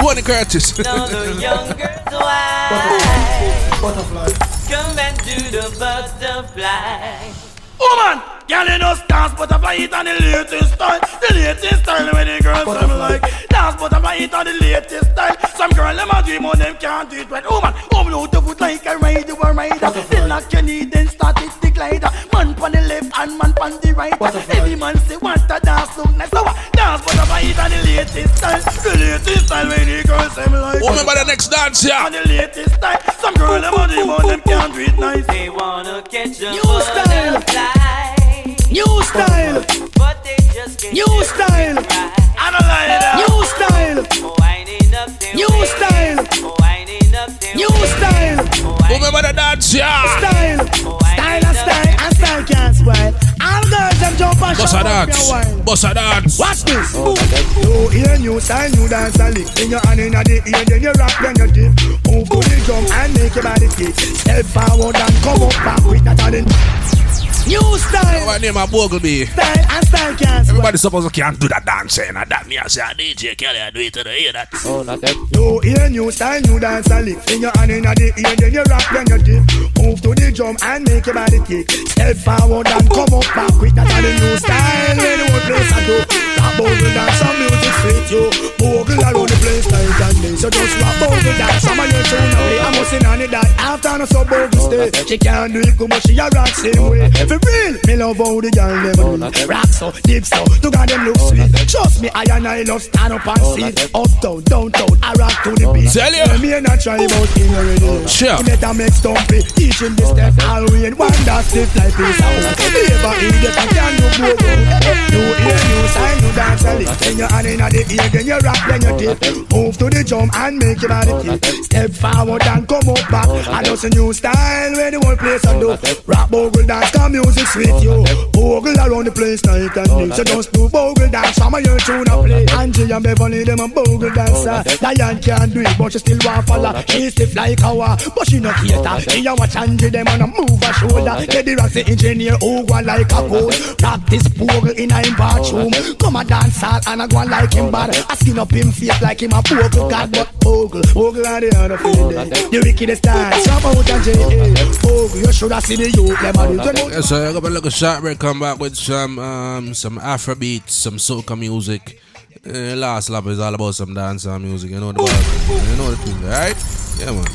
Tony Curtis. Now the young girls why Butterfly. come and do the butterfly. Oh, woman, girl in us dance butterfly it on the latest style. The latest style when the girls them like dance butterfly it on the latest style. Some girl them a dream on them can't do it right. Oh, woman, woman out the foot like a ride you a rider. Then lock your knee, then start it the glider. Man pon the left and man pon the right. Every man say want to dance look nice. So what? dance butterfly it on the latest style. The latest style when the girls them like. Remember the next dance, yeah. On the latest style. Some girl them a dream on them can't do it nice. They wanna catch a New style. butterfly. New style. But they just can't New style. it right. I'm a liar. New style. Winding up them New style. Winding up them New style. Remember the dance, yeah. Style. Style and style and style can't spoil. All girls them jump and Bossa shout out dance. your wine. Bossa dance. Watch this. You hear new style, new dance a lick. In your hand in the ear, then you rock, then you dip. Move to the drum and make your body kick. Step forward and come up back with that talent. New style. What name of Bogleby? Style and style can't spoil. Everybody suppose you can't do that dance, eh, and that me I say, DJ Kelly, I do it to the ear. That. Oh, not that. You hear new style, new dance a lick. In your hand in the ear, then you rock, then you dip. Move to the drum and make your body kick. Step forward and come up back with that a new style. Where the whole place I do. Rap bogle dance, some music fit you. Bogle around the place night and day. So just rap bogle dance, some of your tune away. I must in on it that after no so bogle stay. She can't do it, come on, she a rock same way. For real, me love how the girl them do. Rock so, dip so, to God them look sweet. Trust me, I and I love stand up and see. Uptown, downtown, I rock to the beat. Tell you. Me and I try about king already. Sure. You better make stumpy. Teach him the step. I'll win one that stiff like this. Never idiot, I can do go go. You hear new sign, you dance a lick. Then you hand in the ear, then you rock, then you dip. Move to the drum and make your body kick. Step forward and come up back. I just a new style where the whole place I do. Rap bogle dance, come music sweet you. Bogle around the place night and day. So just do bogle dance, some of your tune a play. Angie and Beverly, them a bogle dancer. Diane can't do it, but she still want follow. She stiff like our, but she not cater. Me a watch Angie, them and a move a shoulder. Get the rocks, the engineer, who go like a code. Practice bogle in a bathroom. Come a dance hall and a go like him bad. I skin up him face like him a bogle god, but bogle, bogle are the other for the day. The wickedest dance, come out and J.A. Bogle, you should have seen the youth, them a do. You know- Yeah, so I got a little short break. Come back with some um some Afrobeat, some soca music. Uh, last lap is all about some dancehall music. You know the ball. You know the thing, right? Yeah, man.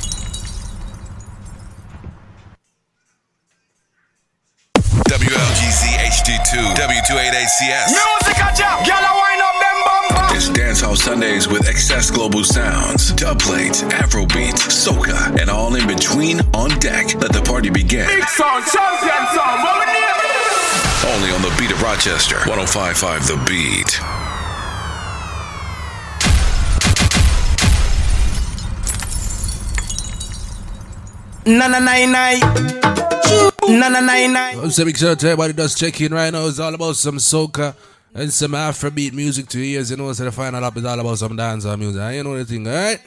WLGZ HD2, W28ACS. Music a jam, a wind up them bumper. It's Dancehall Sundays with Excess Global Sounds, dub plates, Afro beats, soca, and all in between on deck. Let the party begin. Big song, champion song, what we name it? Only on the beat of Rochester, 1055 The Beat. Na na na na. Na na na na. So shout out to everybody that's checking right now. It's all about some soca and some Afrobeat music to ears. You know, so the final up is all about some dancehall music. You know the thing, alright?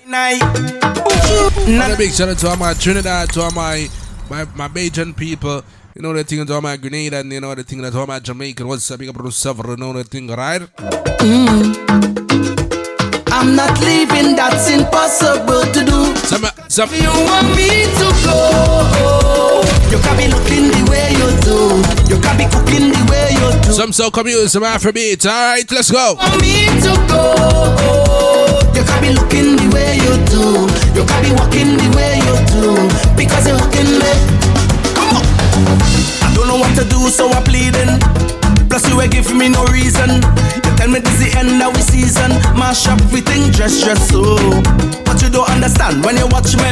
And a big shout out to all my Trinidad, to all my my, my Bajan people. You know the thing to all my Grenada and you know the thing that all my Jamaican. What's up? Big up to Several, you know the thing, right? I'm not leaving, that's impossible to do. Some, some. You want me to go? You can be looking the way you do. You can be cooking the way you do. Some soca music, some Afrobeat. Alright, let's go. Want me to go? You can be looking the way you do. You can be walking the way you do. Because you're hooking me. Come on. I don't know what to do, so I'm pleading. Plus you ain't give me no reason. You tell me this the end of the season. Mash up everything, dress, dress so. But you don't understand when you watch me.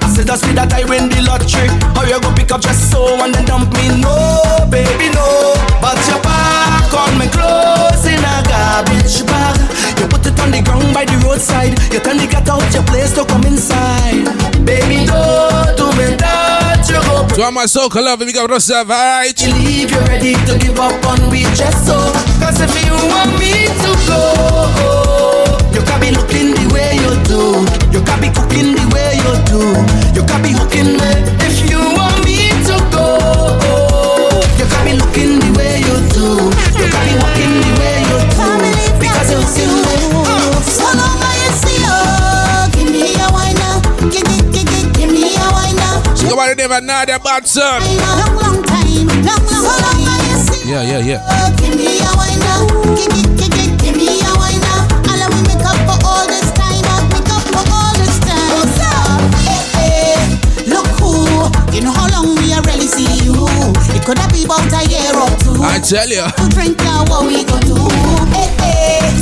I said that's me that I win the lottery. How you go pick up just so and then dump me? No, baby, no. But you pack on me clothes in a garbage bag. You put it on the ground by the roadside. You tell me get out your place to come inside. Baby, don't do me that. You go To all my soca love, we got yourself, alright? believe you're ready to give up on we just so. Cause if you want me to go You can be looking the way you do. You can be cooking the way you do. You can be hooking me If you want me to go. You can be looking the way you do. You can be walking the way you do. Because you're hooking me So now. She go by the name of Nadia Batson. Long, long time, long, long, so long as you see Yeah, yeah, yeah. her, give me a wine now. Give, give, give, give, give me a wine now. All of we make up for all this time, make up for all this time. Oh, What's up? Hey, hey, look who, you know how long we are really see you. It could have been about a year or two. I tell you. To drink now, what we gonna do? Hey, hey,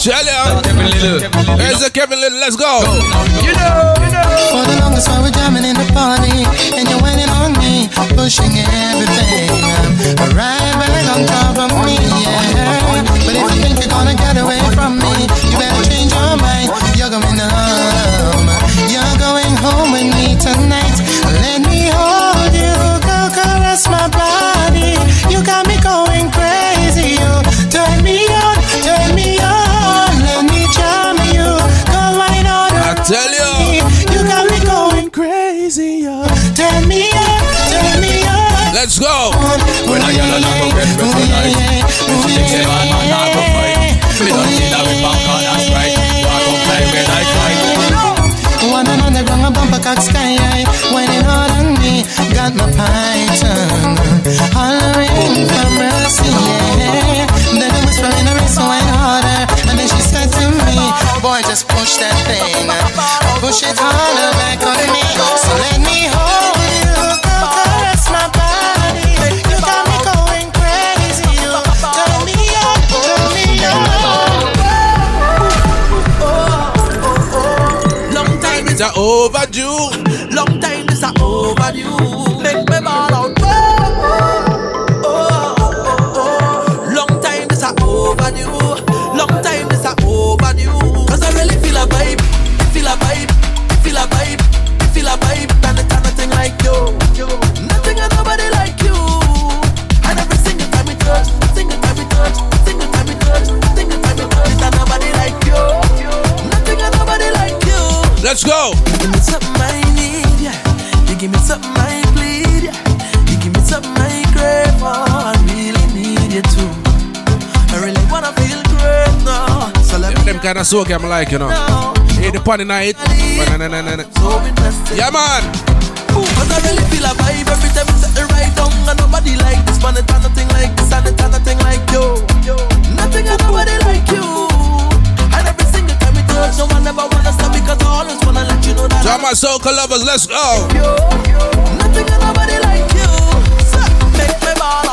tell you. There's a Kevin Little, let's go. You know, you know. For the longest while we're jamming in the party And you're whining on me Pushing everything. Right back on top of me, yeah. But if you think you're gonna get away The ground, a bumper cock sky high. Whining on me, got my. Hollering for mercy, yeah. Then. And then she said to me, boy, just push that thing. Push it harder back on me. So let me hold you. Caress my body. You got me going a overdue. Long time is a overdue. Make me ball out. Oh, oh, oh, oh. Long time is a overdue. Long time Let's go. You Give me something I need, yeah. You give me something I bleed, yeah. You give me something I crave for. I really need you too. I really wanna feel great now. So let Them kind of soak I'm like, you know. Hey, the party night. Na, na, na, na, na. Yeah, man. Cause I really feel a vibe every time it's setting right down And nobody like this man, it's nothing like this And it's nothing like you Nothing and nobody like you single time we touch, no one ever wanna stop Because I always wanna let you know that Drama soca lovers, let's go. Nothing and nobody like you. So, Make me ball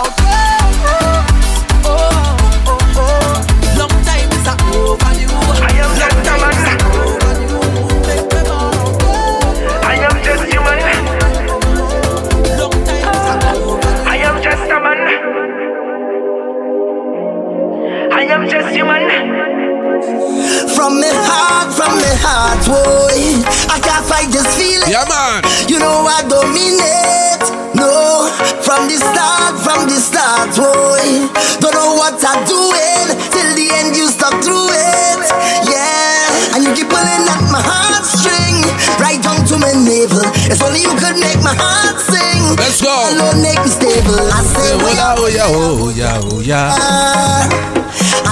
heart, boy. I can't fight this feeling. Yeah, man. You know I dominate. No, from the start, from the start, boy. Don't know what I'm doing. Till the end, you stuck through it. Yeah, and you keep pulling at my heartstring. Right down to my navel. It's only you could make my heart sing. Let's go. Alone make me stable. I say, oh, oh, yeah, oh, yeah, oh, yeah, oh, yeah.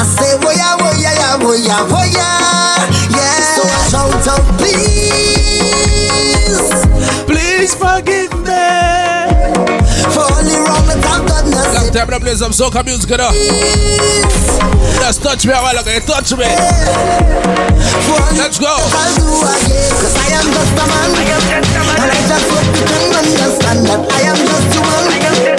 I say, oh yeah, oh yeah, yeah, oh yeah, oh yeah, yeah. So I shout out, please, please forgive me for all the wrong that I've done. Long time to play some soca music, you know. Just touch me a while ago, touch me. Let's go. I'll do again, cause I am just a man. I am just a man. And I just hope you can understand that I am just human. I am just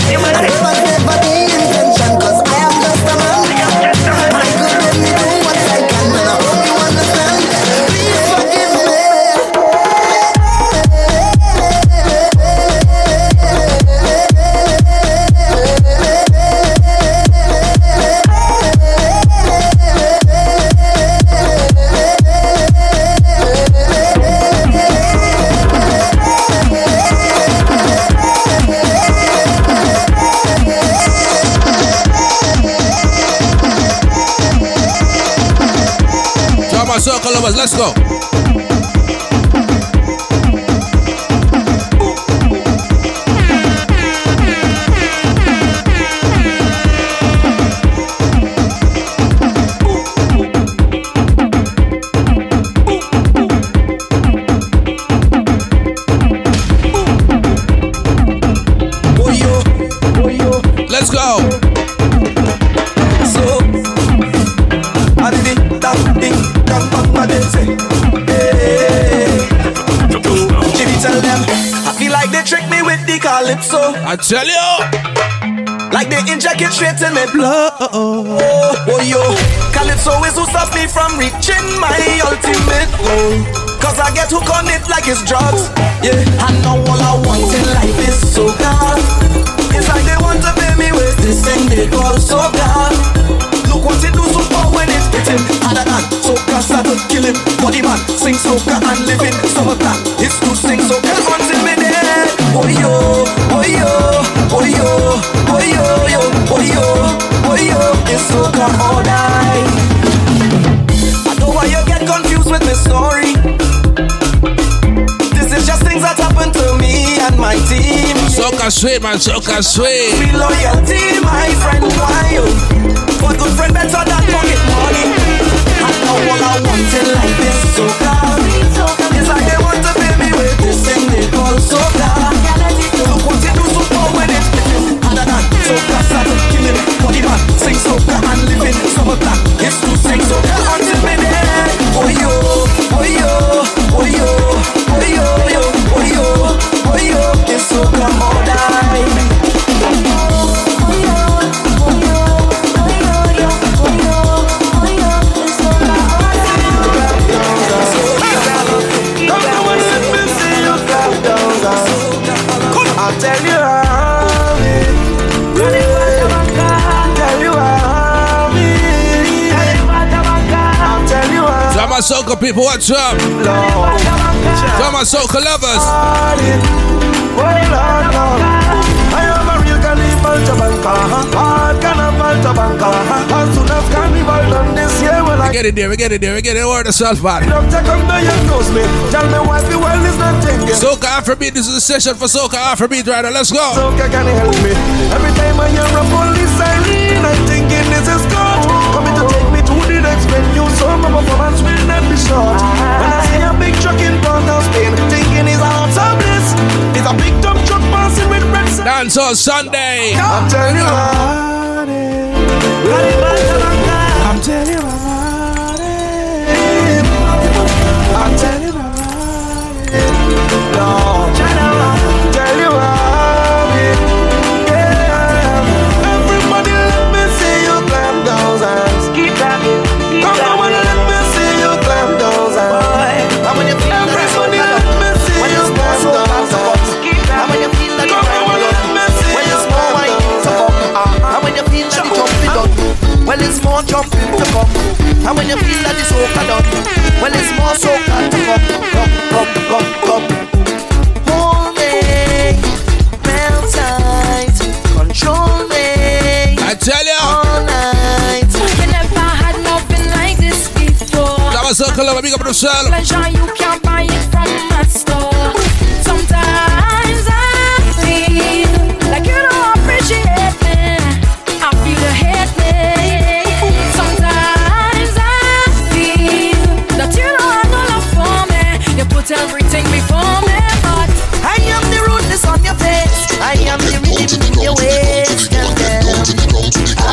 Let's go. I get hooked on it like it's drugs. Yeah, I know all I want in life is so God. It's like they want to pay me with this thing they call so God. Look what it do so far when it's hitting harder than soca start to kill him. Body man, sing soca and live in summer plan. It's to sing soca Soca sweet, man, soca sweet. Be loyalty, my friend, why you? But good friend better than pocket money. I know all I want in life is soca. It's like they want to pay me with this thing they call soca. Look what you do so far when it's spitting. Harder than soca, start to kill him. Body man, sing soca and live in summer plan. It's to sing soca until me dead. Oh yo, oh yo, oh yo, oh yo, soon as carnival done this year, well I We get it there, we get it there, we get it. Word of self is. Soca Afrobeat, this is a session for Soca Afrobeat right. Let's go. Soca can help me. Every time I hear a police siren, I'm thinking this is God the you venue. So my performance will not be short. When I see a big truck in Port of Spain, thinking it's a heart of bliss. It's a big dump truck passing with red sign. Dance on Sunday. I'm telling you about and when you feel like the soca done, well it's more soca to come, come, come, come, come. Hold me, real tight, control me. I tell you. all night. You never had nothing like this before. Come on, circle up, big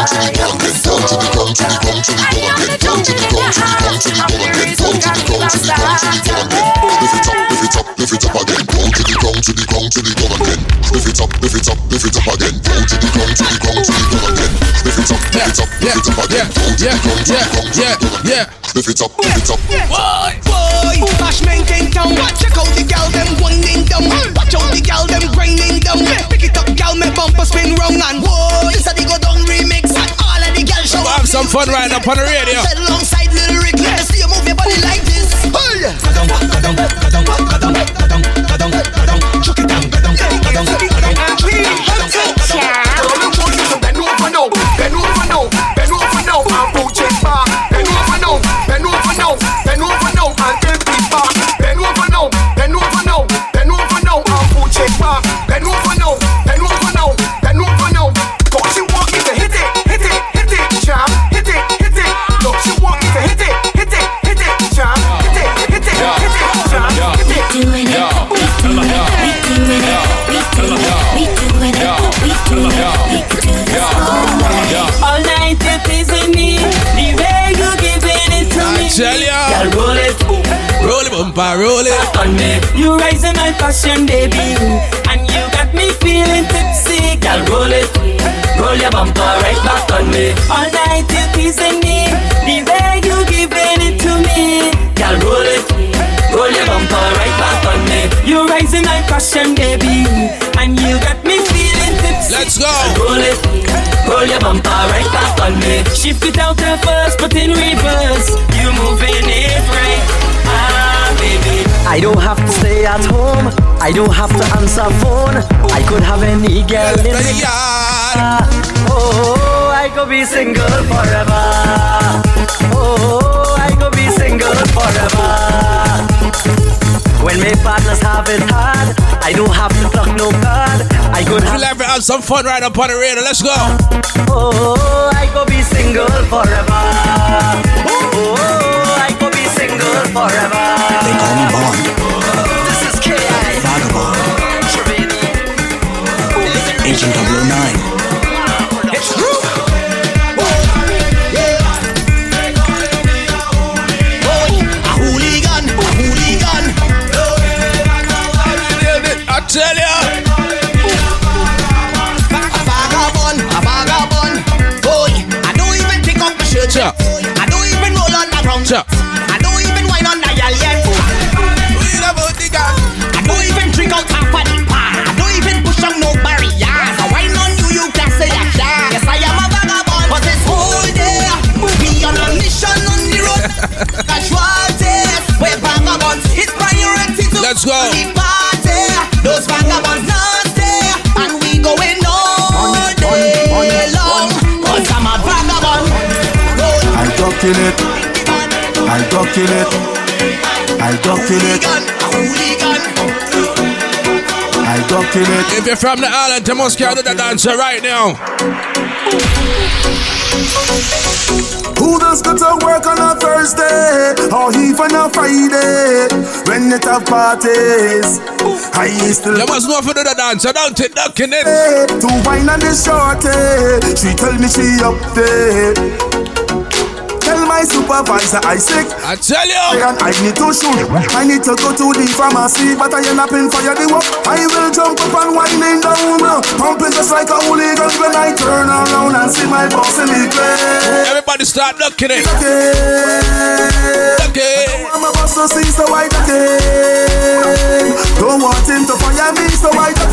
I am the soul. I am the jumping in your heart. I'm the reason God give us Lift it up, lift it up, lift it up again. Down to the to the to the again. Lift it up, lift it up, lift it up again. Down to the to the to the again. Lift it up, lift it up, lift it up again. Down to the to the to the ground again. Lift it up, lift it up. Boy, boy, bashment in town. Check out the gal fun right up on the radio. Alongside Roll bumper, roll it. On me. You rising my passion, baby. And you got me feeling tipsy. Girl, roll it. Roll your bumper right back on me. All night you're teasing me. The way you giving it to me. Girl, roll it. Roll your bumper right back on me. You rising my passion, baby. And you got me feeling tipsy. Let's go. Roll it. Roll your bumper right back on me. Shift it out there first, but in reverse. I don't have to stay at home. I don't have to answer phone. I could have any girl in the yard. Oh, I could be single forever. Oh, I could be single forever. When my partners have it hard, I don't have to talk no card. I could We'll have, have some fun right up on the radio. Let's go. Oh, I could be single forever. Oh, forever. They call me Bond. This is K.I. Vagabond. Agent 009. It's true. A hooligan, hooligan. I tell ya. A vagabond, a vagabond. Boy, I don't even pick up my shirt. Cha. I don't even roll on the ground. Cha. Let's go. Those vagabonds not stay, and we going all day long. Cause I'm a kill it. I go kill it. I go kill it. I go kill it. If you're from the island, you must carry the dancer right now. Who does go to work on a Thursday or even a Friday when it have parties? I used still You must know for the dancer, don't it, ducking it. to wine on the shorty. She tell me she up there. My supervisor I sick. I tell you. And I need to shoot. I need to go to the pharmacy, but I end up in fire the work. I will jump up and winding down. Pumping just like a hooligan when I turn around and see my boss in the place. Everybody start looking it. Okay. I'm a boss to see, so I duck. Don't want him to fire me, so I it.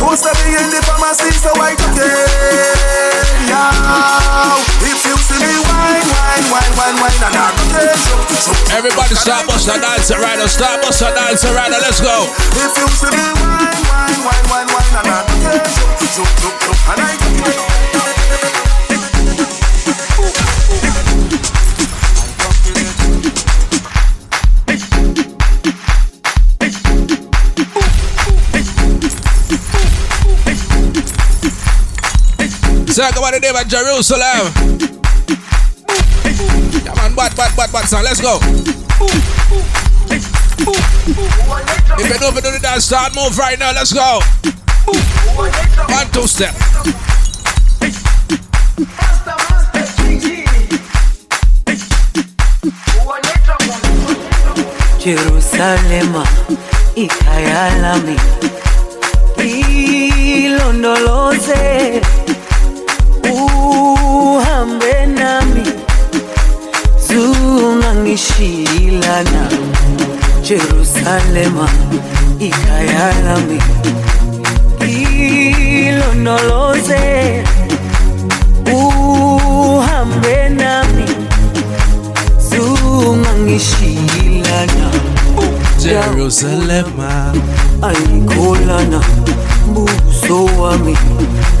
Who's stepping in the pharmacy, so I it. Yeah. If wine, wine, wine, wine, wine, and I duck it. Everybody start bust a dancer right now. Start bust a dancer right now. Let's go. If you see me wine, wine, wine, wine, wine, and I and I. Talk about the name of Jerusalem. Come on, bad, bad, bad, bad song. Let's go. If you you do the dance, start move right now. Let's go. One, two step. Jerusalema ikhaya lami ilondoloze zungangishilana Jerusalema ikhaya lami ilondoloze uhambe nami. Zungangishilana Jerusalema ayikholana buso wami.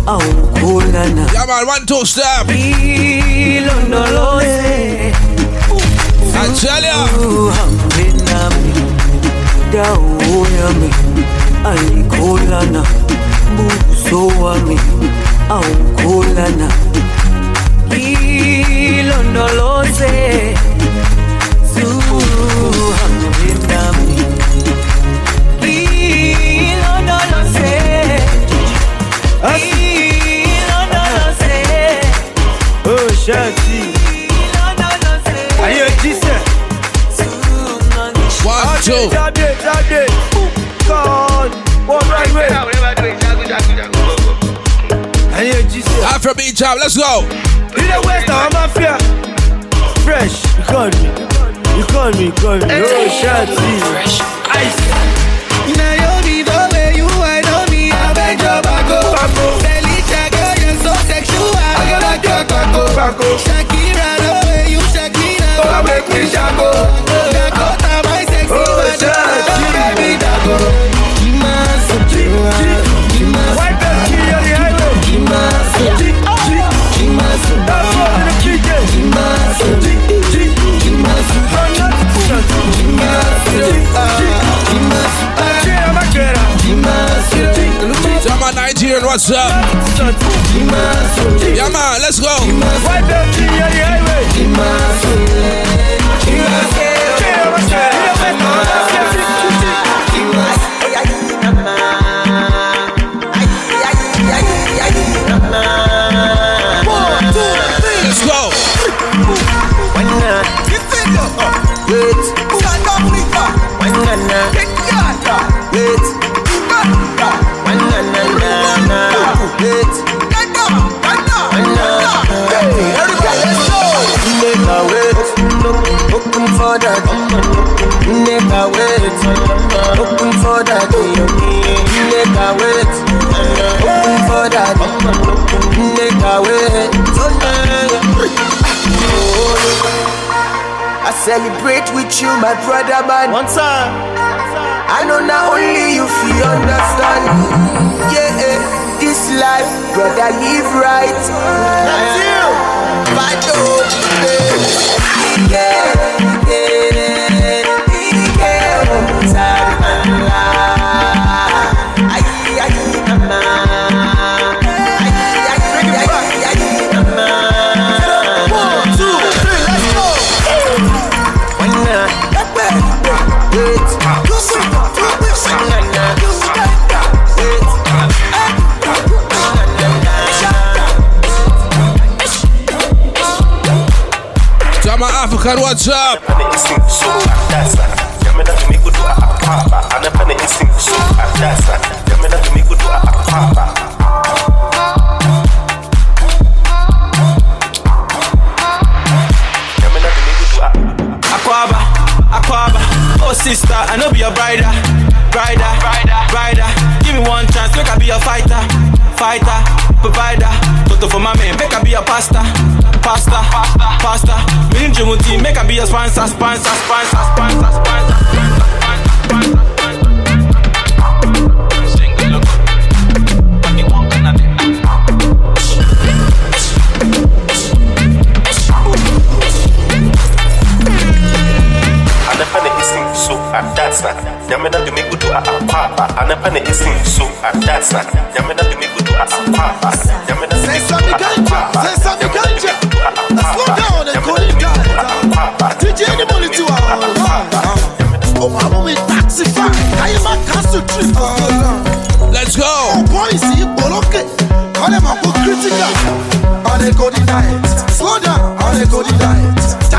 Awukholana Yeah, man, one, two step. ilondoloze I tell ya. uhambe nami dawo yami ayikholana buso wami awukholana ilondoloze zuhambe nami Oh. Are you a decent? Job, let's go. In the West, I'm a fear. Fresh. You call me. You call me, call me. Oh, Shanti. Fresh. Ice. Now you be the way you wine on me, I beg your bago. Felicia, girl, you're so sexual. I gotta get bago. Shakira, the way you Shakira. Oh, make me shago. Dakota, my sexy body. Oh, baby, dago. Gimas, gimas. Nigerian, what's up? Yeah, man, let's go. Open for that, nigga wait. Open for that, nigga wait. Open for that, nigga wait. I celebrate with you, my brother, man. One time. I know not only you feel understand. Yeah, this life, brother, live right. That's you. fight though. Yeah, African, what's up? Akwaba, Akwaba, oh sister, I know be your brider, brider, brider, brider. Give me one chance, make I be your fighter, fighter, provider. For my man, make I be a pasta, pasta, pasta, pasta. Me and Jimuti, make I be a sponsor, sponsor, sponsor, sponsor, sponsor. anafanya isin so adasa nyame na de me gudu a akwaba anafanya isin so adasa nyame na de me gudu a akwaba Let's go. Slow down. On a go diet.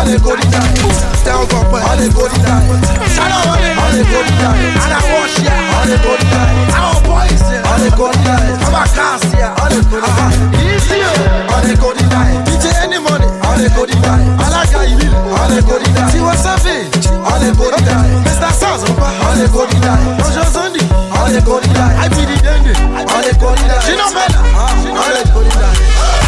Touch it. On a go diet. Tell God, on a go diet. Shout out on a on a go. And I wash ya. On a go diet. Our boys here. On go diet. I'm a cast here. On a go. Easy. On a go diet. DJ any money. On a go diet. Alaga Ibil. On a go diet. Tiwa Savage. On a go diet. Mr. Saz. On a go diet. Roger Sunday. On go. I be the dende. On a go diet. She no better. On a go diet.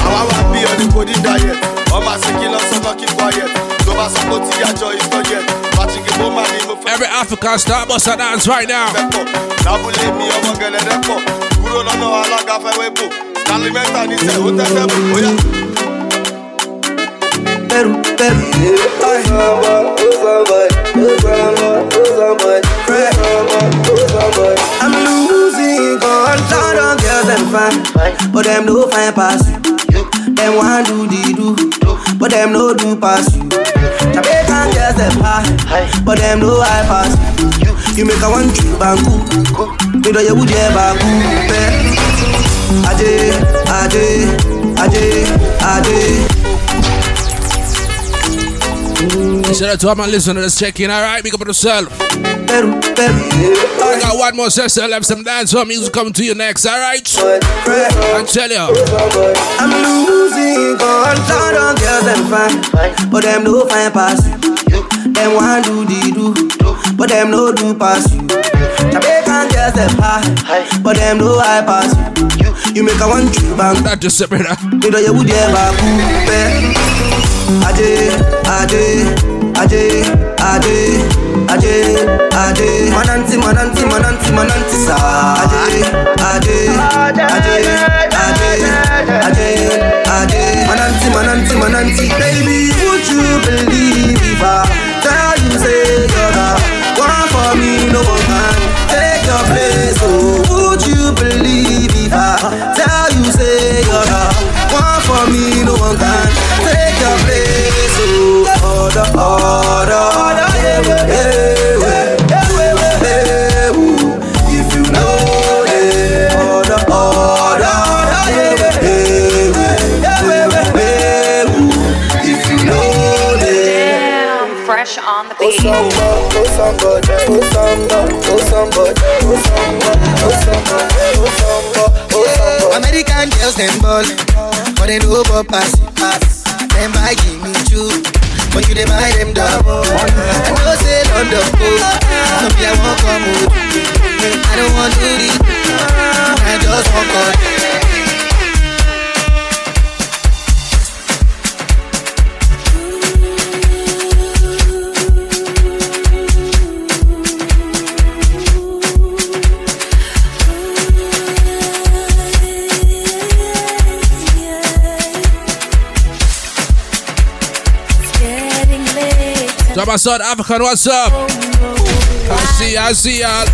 àwa wá bí ọdún kò ní diet ọmọ àsìkí lọ sọ́nà keep quiet tó bá sọ pé ó ti yájọ is not yet patrick bowman ni mo fẹ́. Every African star must dance right now. lábúlé mi ọmọ gẹlẹdẹ pọ̀ kúrò lọ́nà alága fẹ́wé bò stanley mẹ́ta ní sẹ́ ó tẹ́tẹ́ bò ó yá. Peru, Peru, I'm losing control on girls and fine, but them no fine pass you. Them want do the do, but them no do pass you. Jamaican girls them high, but them no high pass you. You make a one trip cool, you know you would ever cool. Aje, aje, aje, aje. Shout out to all my listeners that's checking. All right, big up yourself. I got one more session left. Some dancehall music coming to you next. All right. I tell you. I'm losing control on girls and fine, but them no fine pass you. Them want do the do, but them no do pass you. Jamaican girls them high, but them no high pass you. You make a one trip and that just separate. Know you would ever coupe. Aje, aje, aje, aje, aje, aje. Mananti, mananti, mananti, mananti sa. Aje, aje, aje, aje, them ball, but they know about pass it, pass. Them buy give me two, but you they buy them double. I know say London oh, go, so me I won't come with. I don't want to do I just want God. Super South African, what's up? I see, I see y'all.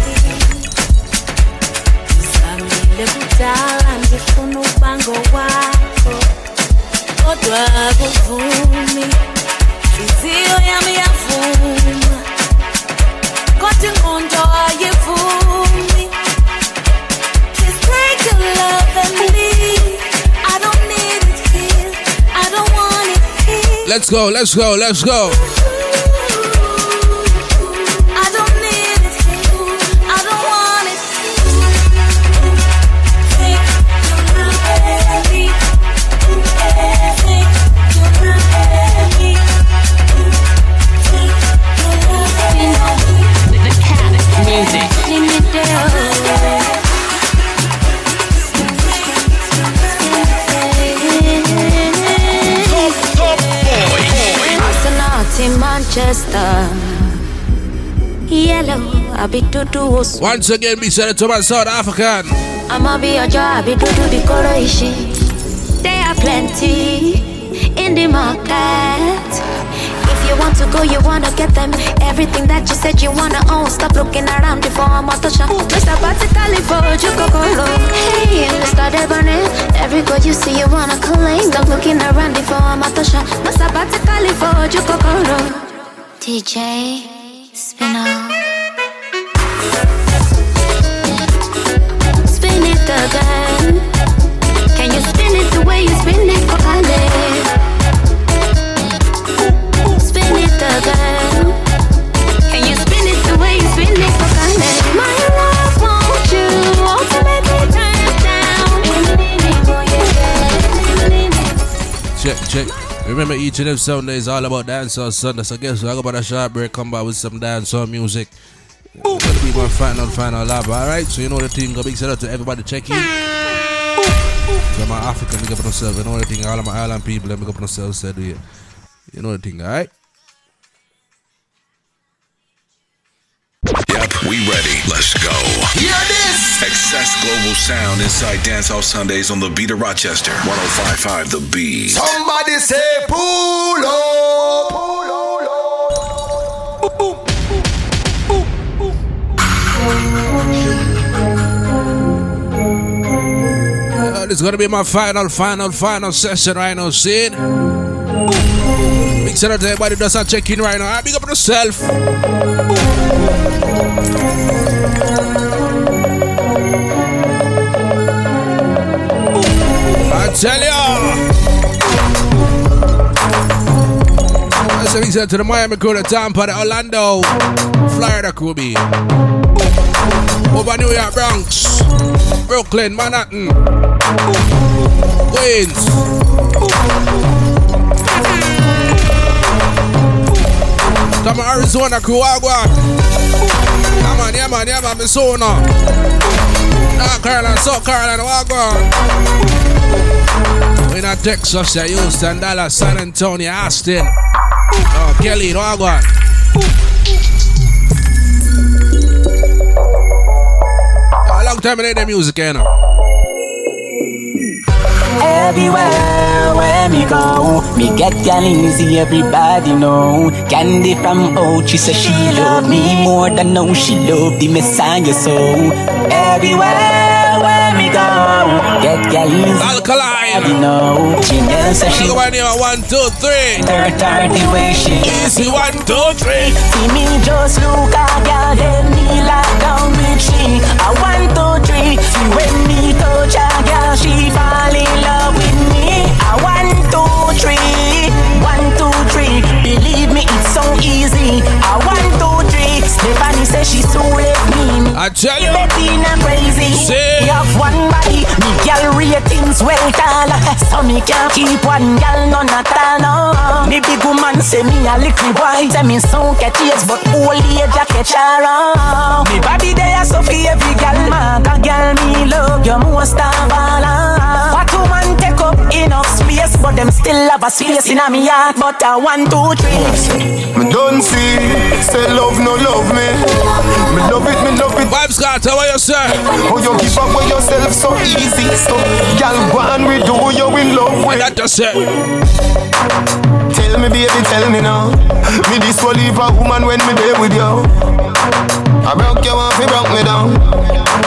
Let's go, let's go, let's go. Yellow, I be do do Once again, be said to my South African. I'ma be a job, be do do the coloration. There are plenty in the market. If you want to go, you wanna get them. Everything that you said you wanna own. Stop looking around before I'm out the shop. Mr. Batikali for go Hey, Mr. Debonair. Every girl you see, you wanna claim. Stop looking around before I'm out the shop. Mr. Batikali for go DJ Remember, each and every Sunday is all about dancehall Sunday. So guess what? I go about a short break, come back with some dancehall music. It's gonna be my final, final lap, alright? So you know the thing, go big shout out to everybody checking. So my African, big up on themselves. You know the thing, all of my island people, big up on themselves, said we. You know the thing, alright? Yep, we ready. Let's go. Hear this. Excess Global Sound inside Dancehall Sundays on the Beat of Rochester. 1055 The Beat. Somebody say pull up. Uh, this is gonna be my final, final, final session right now, see? Big shout out to everybody that's not checking right now. Alright, Big up on yourself. I tell ya. That's a shout to the Miami crew, the Tampa, the Orlando, Florida crew, be. Over New York, Bronx, Brooklyn, Manhattan, Queens. Come on, Arizona, Kuagua. Come on, yeah, man, yeah, man, Minnesota. North Carolina, South Carolina, Wagua. In Texas, yeah, Houston, Dallas, San Antonio, Austin. Oh, Kelly, Wagua. A long time I the music, you know. Everywhere where me go, me get gal easy, everybody know. Candy from Ochi says she love me more than know she love the Messiah so. Everywhere get gal easy. Alkaline. know. Chanel says she Look at my name, one, two, three. Third the way she Easy, one, two, three. See me just look a girl, then me lock down with she. I one, two, three. See when me touch a girl, she fall in love with me. I one, two, three. One, two, three. Believe me, it's so easy. I one, two, three. Says she so left me. I tell you. Bettina crazy. Say. We have one body. Me girl ratings well tall. So me can't keep one girl none at all. No. Me big woman say me a little boy. Say me so catch catchy but old age a catch her on. Me body there so for every girl. Man, a girl me love you most of all. What woman take up enough space, but them still have a space in a me heart. But a one, two, three. Me don't see, say love no love me. Me love it, me love it. Vibes got tell what you say. Oh, you give up with yourself so easy. So, girl, go and we do you in love with. That just it. tell me, baby, tell me now. Me this will leave a woman when me there with you. I broke you off, you broke me down.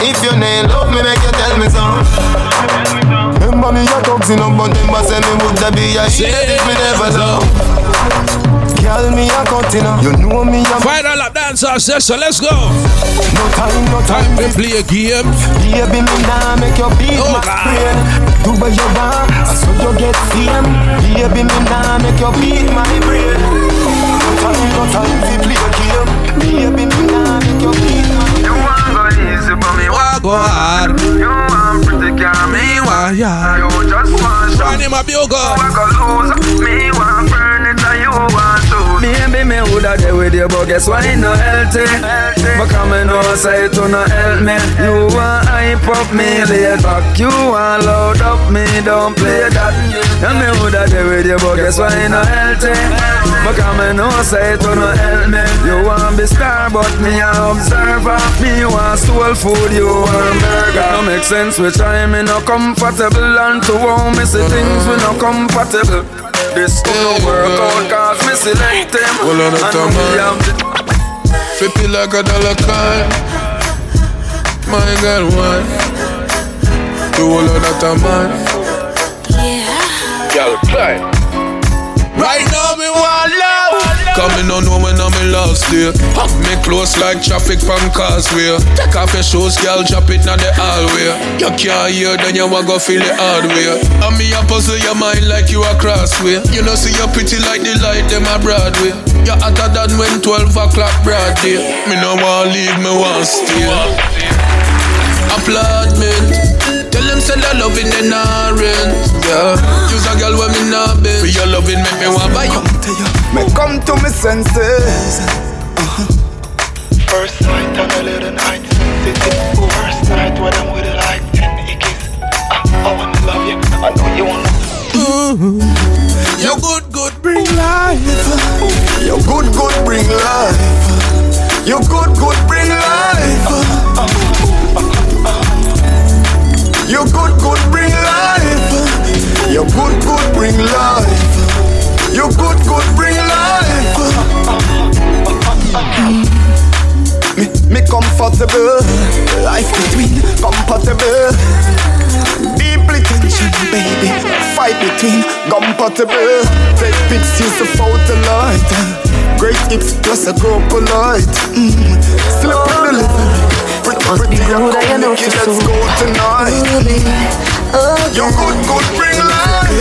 If you ain't love me, make you tell me so. Remember me, thugs in up, but remember say me would be a shit if me never love. Girl, me a continue. You know me a Final lap dance off session, let's go. No time, no time to play a game. Baby, me nah make your beat Oh, my brain. Do what you want, so you get fame. Baby, me nah make your beat my brain. No time, no time Him guess what? It no healthy. But come and know say it to no help me. You want hype up me, lay back. You want load up me, don't play that. And me woulda there with you, but guess what? It no healthy. But come and know say it to no help me. You want be star, but me a observer. Me want soul food, you want burger. No make sense which I me no comfortable and to home me see things we no compatible. This could no work out cause me select them Hold on, And time, me man. have the Flip it like a dollar coin. My girl, why? Do all of that a man. yeah girl cry. Right now me want love. Coming on know when I'm in last day. Hug me close like traffic from causeway. Take off your shoes, girl, drop it on the hallway. You can't hear, then you want go feel it hard way. And me a puzzle your mind like you a crossway. You know see you pretty like the light them a Broadway. You hotter than when 12 o'clock broad day. Me no want to leave, me want stay. Applaudment. Tell them say that loving they not rent. Yeah, use a girl when me not been. For your loving make me want buy you. Me come to me senses. Uh-huh. First night on a little night. First night when I'm with it like 10 ickies. I, I wanna love you. I know you wanna. You good, good, bring life. You good, good, bring life. You good, good, bring life. Uh, uh, You good, good, bring life. You good, good, bring life. You good, good, bring life. Me, me comfortable. Life between compatible. Deeply tension, baby. Fight between compatible. Take pics, use the photo light. Great hips plus a grow polite. Mm. Slip in the delivery. Pretty, pretty, good, I know let's go tonight. You oh, good, good, bring life.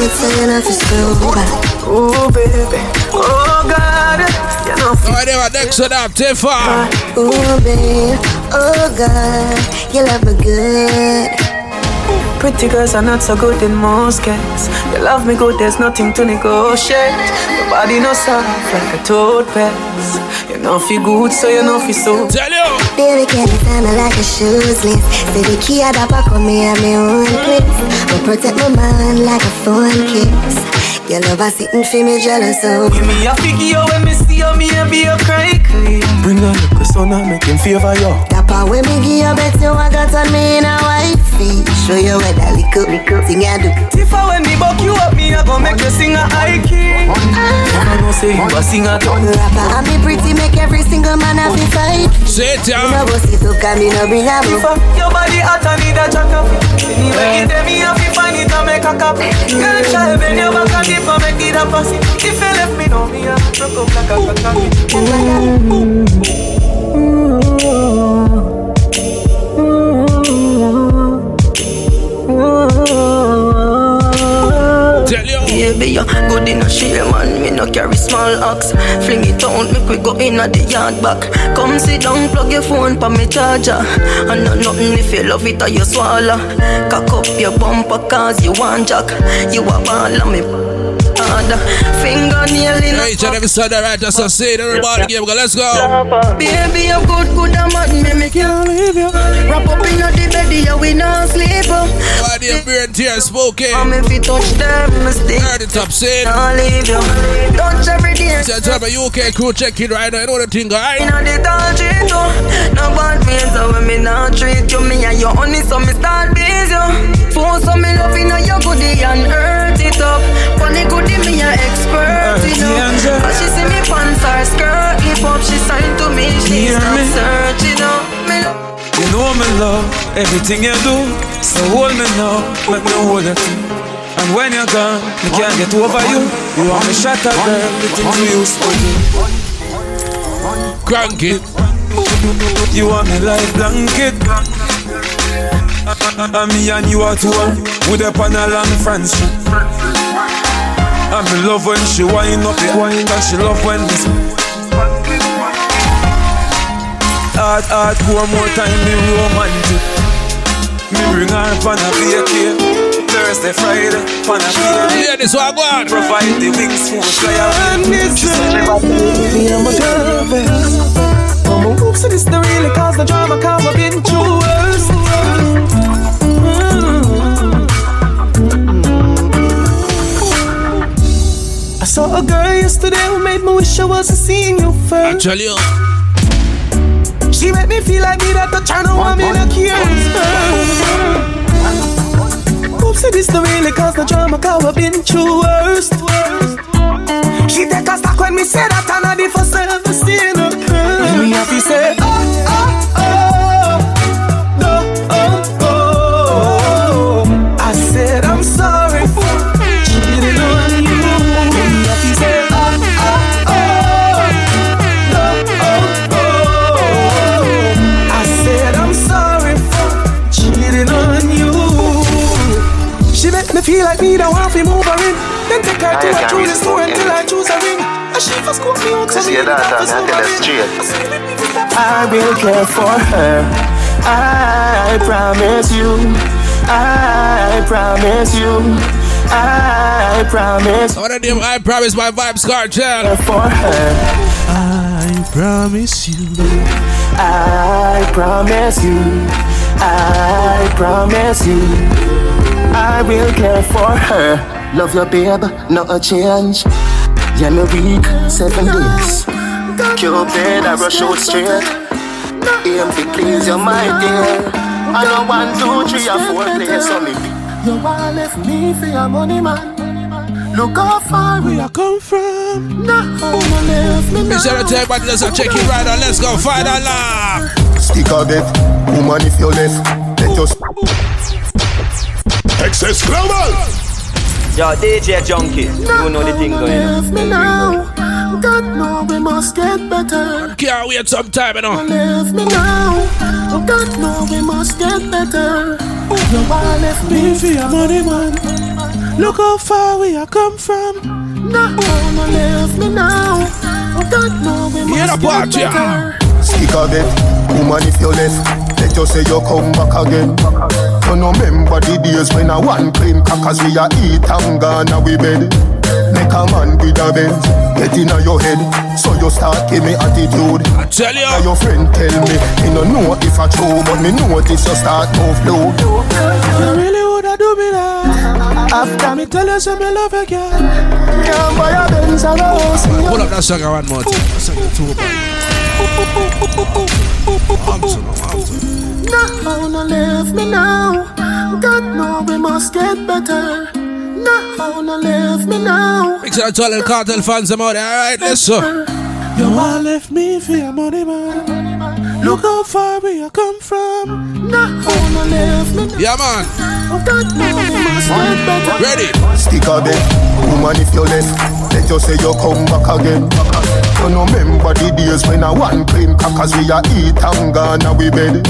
Oh baby, oh God, you know Alright, they next to that, Tifa. Ooh, babe, oh God, you love me good. Pretty girls are not so good in most cases. You love me good, there's nothing to negotiate. Your body no soft like a toad pass. You know feel good, so you know feel so. Tell you. Baby, can you stand me like a shoes list? Say the key at the back of me and me own place. But protect my mind like a phone kiss. Your love is sitting for me jealous of. Give me a figure when me see you, me and be a cry clean. Bring a little son and make him favor you. That part when me give you bet you I got on me in a wifey. Show you where that little, little thing I do. Tifa when me buck you up, me a go make you sing a high key. Ah. Never know say you a sing a ton. Rapper and me pretty make every single man have a fight. Say it, You know boss it up, can me no bring a Tifa, your body hot and need a jack up. Anyway, it me have to find it and make a cup. Girl, try bend your back and dip and make it a pass it. If you left me, know me a broke up like a Tell you. Baby, you good in a share, man. Me no carry small axe. Fling it out, make we go in at the yard back. Come sit down, plug your phone pa me charger. And not nothing if you love it or you swallow. Cock up your bumper cause you want jack. You a ball and me harder. Fingernail in Hey, each and every Sunday, right? That's a say. Everybody game, go. Let's go. Baby, you good, good and mad, me me can't leave you. Wrap up in the bed, we not sleep. Why beer and tears smoking? I'm if you touch them, stick. Heard saying. Can't leave you. Touch every day. Tell tell me UK crew check it right now. You know the thing, right? Inna the tall treat you No bad ways so when me not treat you Me and your honey so me start busy you Force so me love inna your goodie and hurt it up. Funny good me a expert, you know. As she see me pants her skirt, lift up, she sign to me, she Hear stop me? searching, you know. Me love. You know me love everything you do. So hold me now, make me hold you too. And when you're gone, me can't get over you. You want me shot at girl, the things used to do. Crank it. You want me like blanket. And me and you are two with up on a long France street. And me love when she wind up it, wind and she love when speak. Hard, hard, one more time, me romantic. Me bring her pan a vacay. Thursday, Friday, pan a vacay. Yeah, this one, go on. Provide the wings for fly away. Me and my girl. I'm a whoop, so this the really cause the drama cause I've been through worse. I saw a girl yesterday who made me wish I wasn't seeing you first. Tell you. Oh. She made me feel like me that the turn on me no cares. Oops, so this the really cause the drama cause I've been through worst. She take a stock when me say that and I did for self esteem. Me have to say, scoop me out that, have to I tell her straight. I will care for her. I promise you. I promise you. I promise. What a name, I promise my Vybz Kartel. For her. I promise you. I promise you. I promise you. I will care for her. Love your babe, not a change. Yeah, me week, seven days. Cupid, I rush out straight. Aim to please you, my dear. I know one, two, three, or four plays on me. You want left me for your money, man. Look how far we are come from. Now, you left me Make sure to tell everybody let's check it right on. Let's go find a laugh. Stick a bet, woman if you left, let us. Excess global. Yo, DJ Junky, you know the thing going on. me now. God know we must get better. Can't wait some time, you know. Left me now. God know we must get better. You want left me for your money, man. Look how far we are come from. Now, no left me now. God know we must Hear the part, get better. Stick a bet, woman if you left, let us say you come back again. You know remember the days when I one clean crackers we a eat and gone a we bed. Make a man with a Benz, get in your head, so you start give me attitude. I tell you, your friend tell me, me no know if I true, but me notice you start move low. You really woulda do me that After me tell you say me love you girl Can't buy a Benz or a house me Pull up that song one more time. That song is too bad. Now no leave me now God know we must get better Now no leave me now Make sure I tell the Kartel fans them out there. Alright, let's go. You want left me for your money man Look how far we are come from Now no leave me now Yeah, man. God know we must get better Ready? Stick a bet, woman if you left, let us say you come back again. You know remember the days when I one clean crackers we a eat and gone a we bed.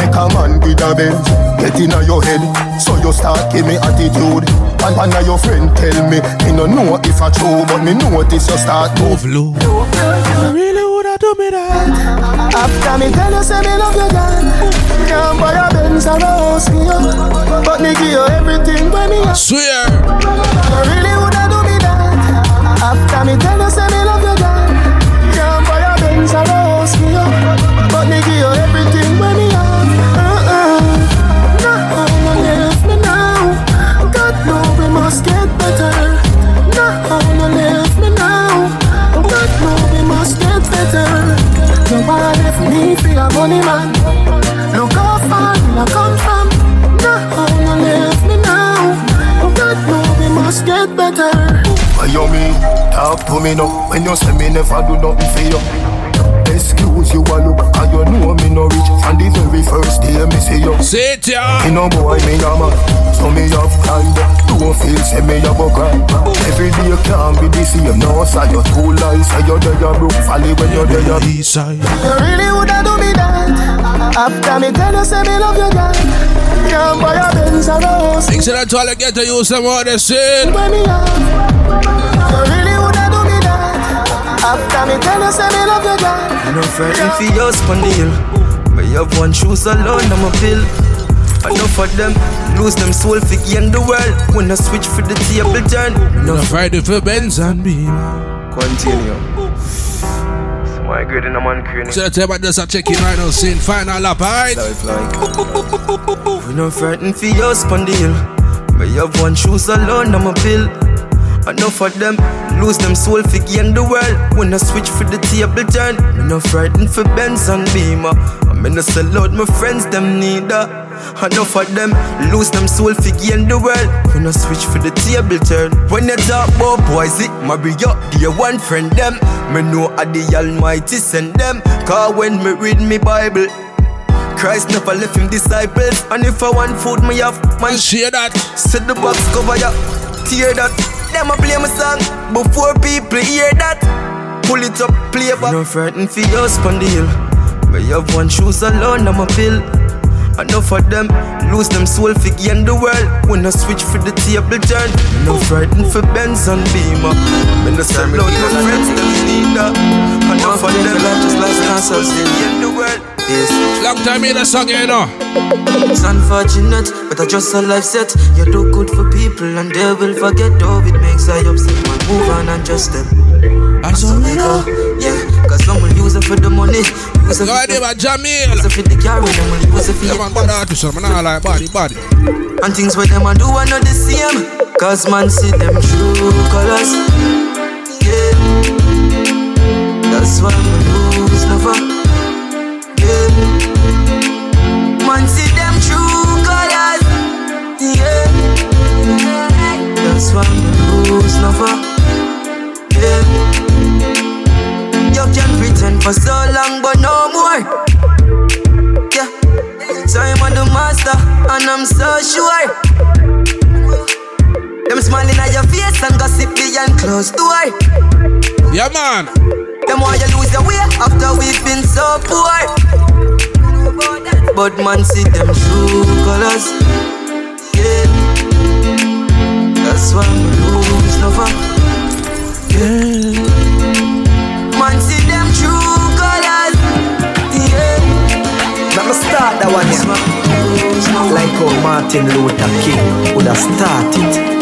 Make a man with a Benz, get in your head, so you start give me attitude. And one of your friend tell me, me no know if I true, but me notice you start move. Low. You really woulda do me that. After me tell you say me love you girl. Can't buy a Benz or a house me up But me give you everything when me have. Swear. You really woulda do me that. After me tell you say me money man. Look how far I come from. Now no leave me now. Oh God no, we must get better. Why you me? Talk to me now. When you say me never do nothing for you. Excuse you a look and you know me no rich. From the very first day me see you. Sit ya. Me no boy, me a man. So me have time Don't feel say me a go cry. Every day can't be the same. No, say you too lies. Say you there you broke Folly when you there you East side. You really woulda do me that. After me tell you say me love you girl. Can't buy a Benz or a house. Thanks to that all I get to use some more the sin When me have After me tell you say me love you girl. I'm not frightened for your on the hill But you have one shoes alone, I'm a pill Enough of them lose them soul for gain the world. When I switch for the table turn Enough Friday for Benz and Beam. Continue. My good in a man crane. So tell about this a check in right now, saying final lap, alright? Life like. We not frightened for your on the hill But you have one shoes alone, I'm a pill Enough of them lose them soul for gain the world. When I switch for the table turn, me no frightened for Benz and Beamer. I'm in a sell out my friends them neither. Enough of them lose them soul for gain the world. When I switch for the table turn, when you talk about boys, it marry up dear one friend them. Me know I the Almighty send them. Cause when me read me Bible. Christ never left him disciples And if I want food, me have man Share that Set the box cover ya Tear that them a play my song before people hear that. Pull it up, play back. No frightened for your hill. But you have one shoes alone, I'm a pill. Enough of them lose them soul for gain the world. When I switch for the table turn, no frightened for Benz and Beamer. When I sell out my friends, them need that. Enough of them just lost themselves in the world. Yes. Long time in the song, you know. It's unfortunate, but I just a life set. You do good for people and they will forget. Oh, it makes I upset. Man, move on and just them. As so we go, yeah. Cause some will use it for the money. It for the Jamil. Use it for the car, them will use for your man, bad artist, man. I like body, body. And things where them a do are not the same. Cause man see them true colors. Yeah. That's why we lose never. Man, see them true colors. Yeah. That's why we lose never. Yeah. Can pretend for so long, but no more. Yeah. Time on the master, and I'm so sure. Them smiling at your face and gossip behind closed door. Yeah, man. Them want you lose your way after we've been so poor. But man see them true colors. Yeah. That's why we lose never. Yeah. Me start that one here. Like how Martin Luther King would have started.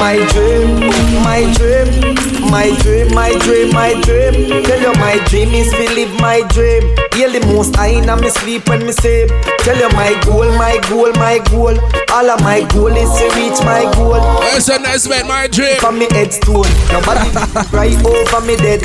My dream, my dream, my dream, my dream, my dream. Tell you my dream is to live my dream. Hear the most I in me sleep when me sleep. Tell you my goal, my goal, my goal. All of my goal is to reach my goal. Where's the nice man, my dream? From me headstone, nobody right over me dead.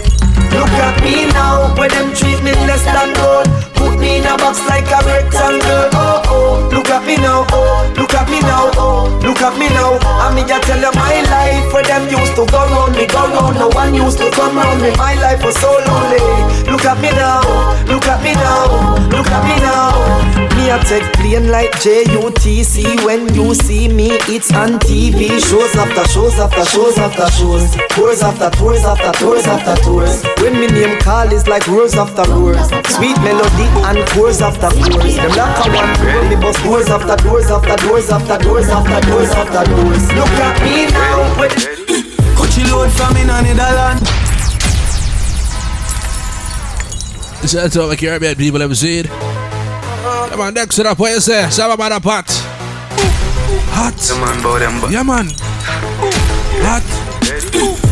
Look at me now, when them treat me less than gold. Put me in a box like a rectangle. Oh oh, look at me now. Oh, look at me now. Oh, look at me now. I me just tell you my life where them used to go round me, go round. No one used to come round me. My life was so lonely. Look at me now. Look at me now. Look at me now. Me a take plane like JUTC. When you see me, it's on TV. Shows after shows after shows after shows. Tours after tours after tours after tours. When me name call is like roars after roars. Sweet melody and chords after chords. Them like a one me bust doors after doors after doors after doors after doors after doors. Look at me now. Coachy load from in Netherlands. Out all the Caribbean people ever seen. Come on, next it up, what you say? Some about a pot. Hot. Yeah, man, bow them back. Hot.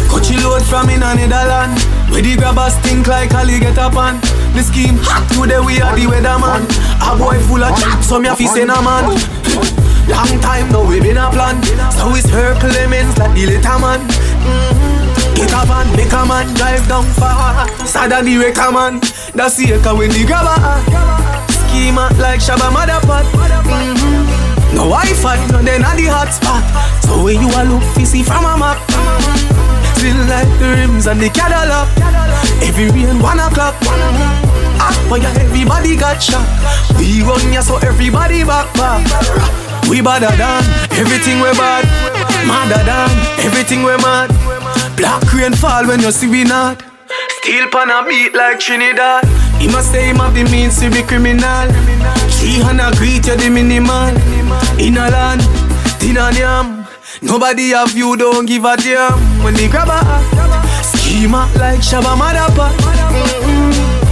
Coachy load from in Netherlands. Where the grabbers think like Ali get up on. The scheme hot today we are the weatherman. A boy full of chat, so me a fi say a man. Long time now we been a plan. So it's her Clemens like the little man. Mm-hmm. Get a van, make a man drive down far. Sadder the wrecker man. That's the echo when the grabber. Schema like Shabba Madda Pot. Mm-hmm. No Wi-Fi, no then at the hotspot. So when you a look, see from a map. Sizzling like the rims and the Cadillac. Every rain one o'clock. Fire, everybody got shot. We run ya so everybody back back. We badder than everything we bad. Madder than everything we mad. Black rain fall when you see we not. Steel pan a beat like Trinidad. He must say him have the means to be criminal. Three hundred greet you the minimal. In a land, tin and yam. Nobody have you, don't give a damn. When they grab a schema like Shabba Madda Pot.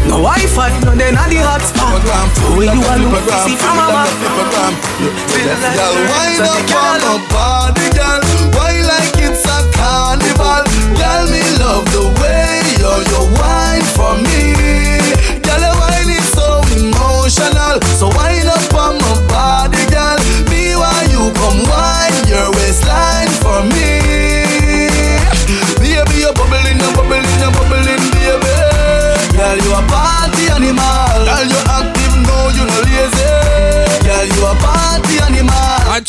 No Wi-Fi, no then at the hotspot. Where you are look, see from a map. Girl, wind up on my body, girl. Why like it's a carnival? Girl, me love the way you you wine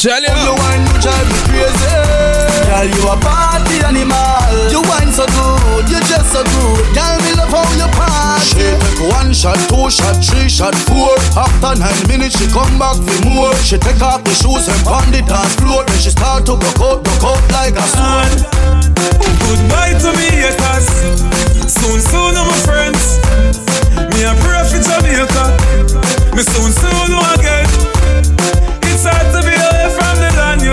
tell you. You wine, you drive me crazy. Girl, you a party animal. You wine so good, you just so good. Girl, me love how you party. She take one shot, two shot, three shot, four. After nine minutes, she come back for more. She take off the shoes and pound the dance floor. Then she start to broke out, broke out like a sword. Goodbye to me haters. Soon, soon, I'm my friends. Me a pray for Jamaica. Me soon, soon, know again. It's hard to be away from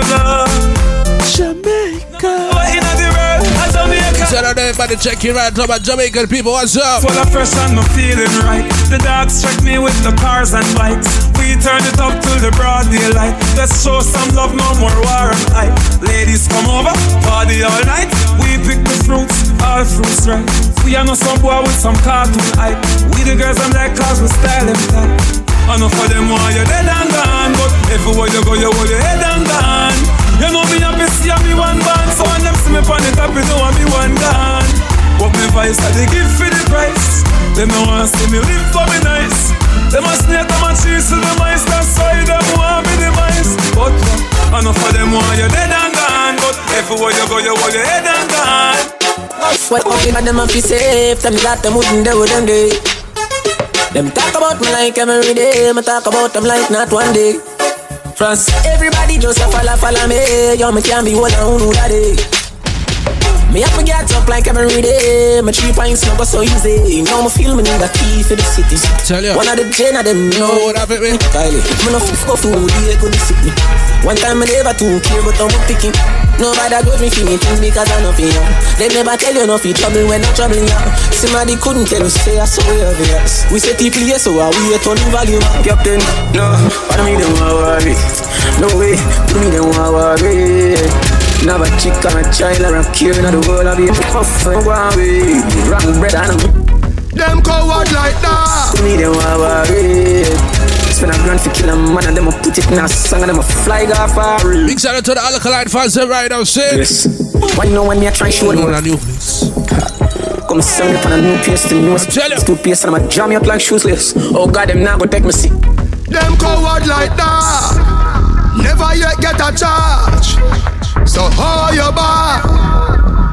the land. Jamaica. But in the world, a Shout out everybody checking right now about Jamaican people. What's up? Full of fresh and I'm feeling right. The dogs check me with the cars and bikes. We turn it up till the broad daylight. Let's show some love, no more war and hype. Ladies come over, party all night. We pick the fruits, all fruits right. We are no some boy with some cartoon hype. We the girls and like cars with style and type. Enough for them why you dead and gone But everywhere you go you hold your head and gone. You know me happy see me one band So when them see me on the top you know me one gone But me vice I they give for the price. Them no want see me live for me nice. Them a snake them a cheese to the mice. That's why them want me the mice But uh, enough for them why you dead and gone. But everywhere you go you hold your head and gone. What up in them a fi safe. Tell me that them wouldn't do them day. Them talk about me like every day. Me talk about them like not one day France. Everybody just a follow follow me. Yo me can't be one on who that day me have to get up like every day. My three pints not go so easy. Now me feel me need a key for the city. Tell ya. One of the gen of them know what happened me. Kylie, me no fit go food, they could sick me. One time me never too care, but I'm picking. Nobody got me feeling things because I know for you. They never tell you nothing trouble when I'm troubling you. Somebody couldn't tell us say I saw you obvious. We say people here, so I wait on the volume. Captain, no, what me them want worry? No way, what me them want worry? Never chick and a child or a kid in the world of it. Puff and go away, wrong bread and Them coward like that. Me them want worry. Spend a grand for kill a man and them a put it in a song and them a fly off a reel. Big shout out to the Alkaline fans right now, say. Yes. Why you know when me a try show them? a new place. Come send me on a new place to new toothpaste and I'ma jam you up like shoeless. Oh God, them now go take me seat. Them coward like that. Never yet get a charge. So how you back?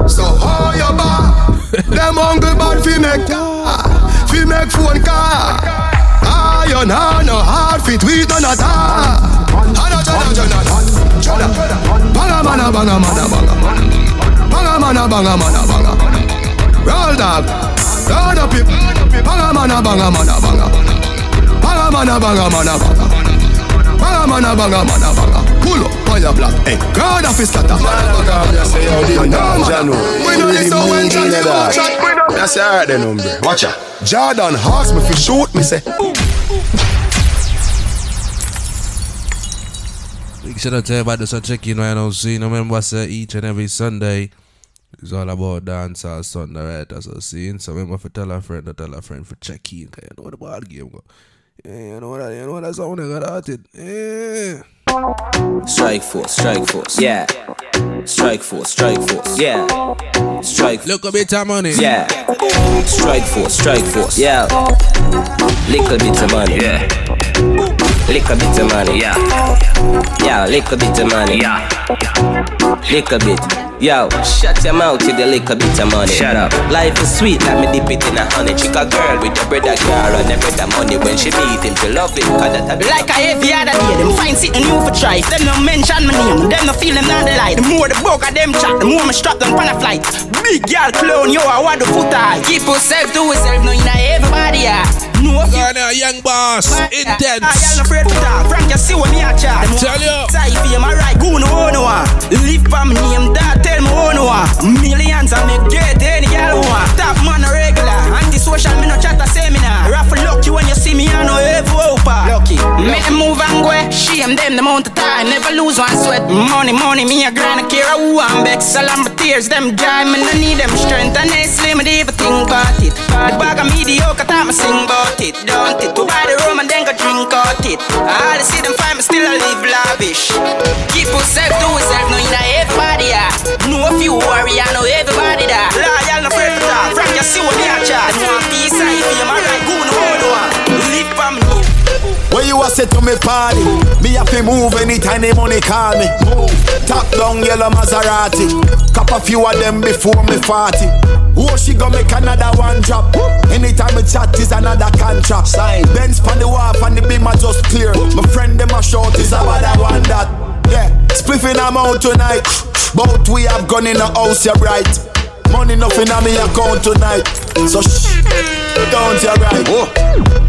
So how you back? Them hungry bad fi make fi make phone car. Iron on no hard fit we done a tar. Hana jana jana jana. Banga mana banga mana banga. Banga mana banga mana banga. Roll dog. Roll up it. Banga mana banga mana banga. Banga mana banga mana banga. Banga mana banga mana banga. Pull up on your block. Hey, God of his scatter. We know this so when Johnny go chat. That's alright then, hombre. Watch out. Jordan asked me if shoot me say. Big shout out to everybody that's checking right now. See, remember, say each and every Sunday is all about dance or Sunday, right? That's what seeing. So remember, for tell a friend, to tell a friend for check in, cause you know the ball game go. Yeah, you know that, you know that sound they got at it. Yeah. Strike force, strike force, yeah. Strike force, strike force, yeah. Strike. Look a bit of money. Yeah. Strike force, strike force, yeah. Little bit of money, yeah. Little bit of money, yeah. Yeah, little bit of money, yeah. Little bit. Yo, shut your mouth with your little bit of money. Shut up. Life is sweet, let me dip it in a honey. Chick a girl with a brother car and a brother money. When she meet him, she love it. Cause that a Like I every other day, them find sitting new for try. Them no mention my name, them no feel them not the light. The more the bug of them chat, the more me strap them on a flight. Big girl clone, yo, I want the foot high. Keep yourself to yourself, no, you know everybody, yeah. No, you now, young boss, intense. Ah, I am afraid to talk. Frank, you see what me a chat. Tell you. Say if you my right, go no one. Live for me name, that tell me one one. Millions I make get any girl one. Top man a regular, anti-social me no chat a seminar. Raffle lucky when you see me, I know every opa. Lucky. Make them move and go. Shame them the amount of time, never lose one sweat. Money, money, me a grind, I care who I'm back. Salam tears, them dry, me no need them strength. And they slim, me even think about it. The bag of mediocre, time I sing about it. Don't it? To buy the room and then go drink out it. I see them find me still I live lavish. Keep yourself to yourself, no you know everybody ah. Know if you worry, I know everybody that. When you a say to me party, me have to move anytime the money call me. Move. Top down yellow Maserati, cop a few of them before me 40. Oh, she gon' make another one drop. Anytime we chat is another contract. Sign. Benz pan the wharf and the beam are just clear. My friend them a short is about that one that. Yeah, spliffing I'm out tonight. Both we have gone in the house, you're right. Money nothing on me account tonight. So shh, don't you right. Oh.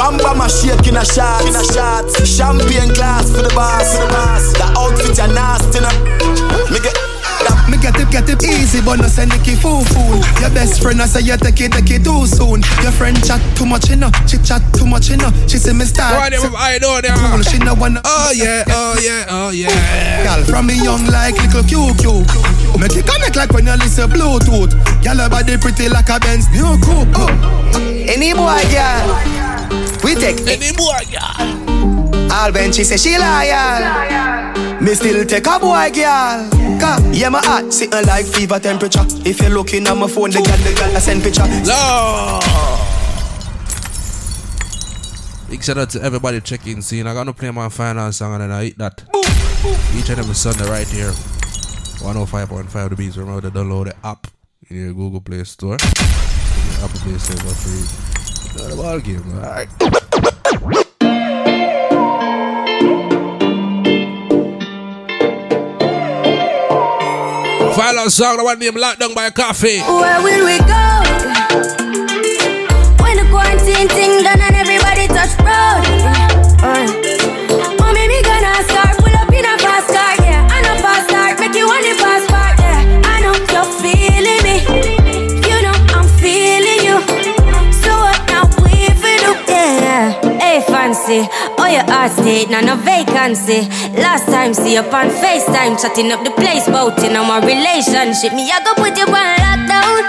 Bamba my shake in a shot, in a shot. Champagne glass for the boss, for the boss. The outfit you nasty, no. Me get. Me get it, get it easy, but no say Nicky fool fool. Your best friend I say you take it, take it too soon. Your friend chat too much, you know. She chat too much, you know. She say me start. Why them I know them? Cool, she no wanna. Oh yeah, oh yeah, oh yeah. Girl, from me young like little QQ. Make it connect like when you listen Bluetooth. Girl, her body pretty like a Benz new coupe. Oh. Any boy, girl, we take any boy, girl. All when she say she loyal. Me still take a boy, girl. Yeah, my heart sitting like fever temperature. If you're looking at my phone, the girl, the girl, I send picture. Lord. Big shout out to everybody checking scene. I'm gonna play my final song and then I eat that. Each and every Sunday right here. 105.5 the beats. Remember to download the app in your Google Play Store. Apple Play Store for free. Not a ball game, alright. Final song, the one named Locked Down by a Koffee. Where will we go? When the quarantine thing done and everybody Fancy. Oh, your heart state, now no vacancy. Last time, see up on FaceTime, chatting up the place, bout in our relationship. Me, I go put you on lockdown.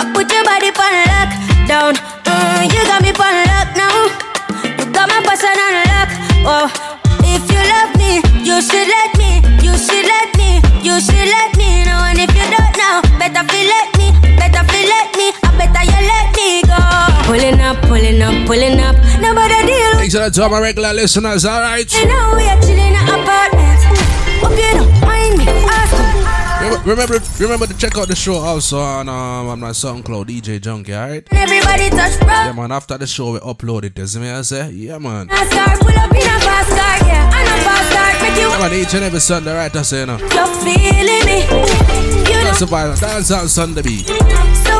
I put your body on lockdown. Mm, you got me on lock now. You got my person on lock. Oh, if you love me, you should let me. You should let me. You should let me if you don't know, better feel let me. Better feel let me. I better you let me go. Pulling up, pulling up, pulling up. Nobody deal. Out to all my regular listeners, alright? You know we are chilling in an apartment. Hope you don't mind me. Ask. Remember, remember to check out the show also on um on my SoundCloud, DJ Junky, alright? Everybody touch bro. Yeah, man. After the show, we upload it. See me? I say, yeah, man. I start pull up in a fast car, yeah. I know fast start make you. Yeah, man. Each and every Sunday, right? I say, you know. You're feeling me. You know. That's about dance on Sunday, be. So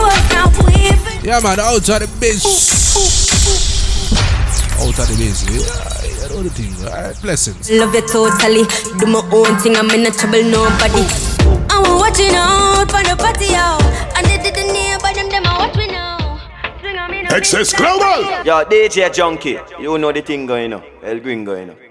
what now we fi- Yeah, man. Out of the biz. Out of the biz. Yeah, yeah, the thing. Alright, blessings. Love you totally. Do my own thing. I'm in a trouble nobody. I'm watching out for the party out. And they didn't hear but them them a watch me now. Swing now. Excess Global! Yo, DJ Junky, you know the thing going on. El Gringo, you know.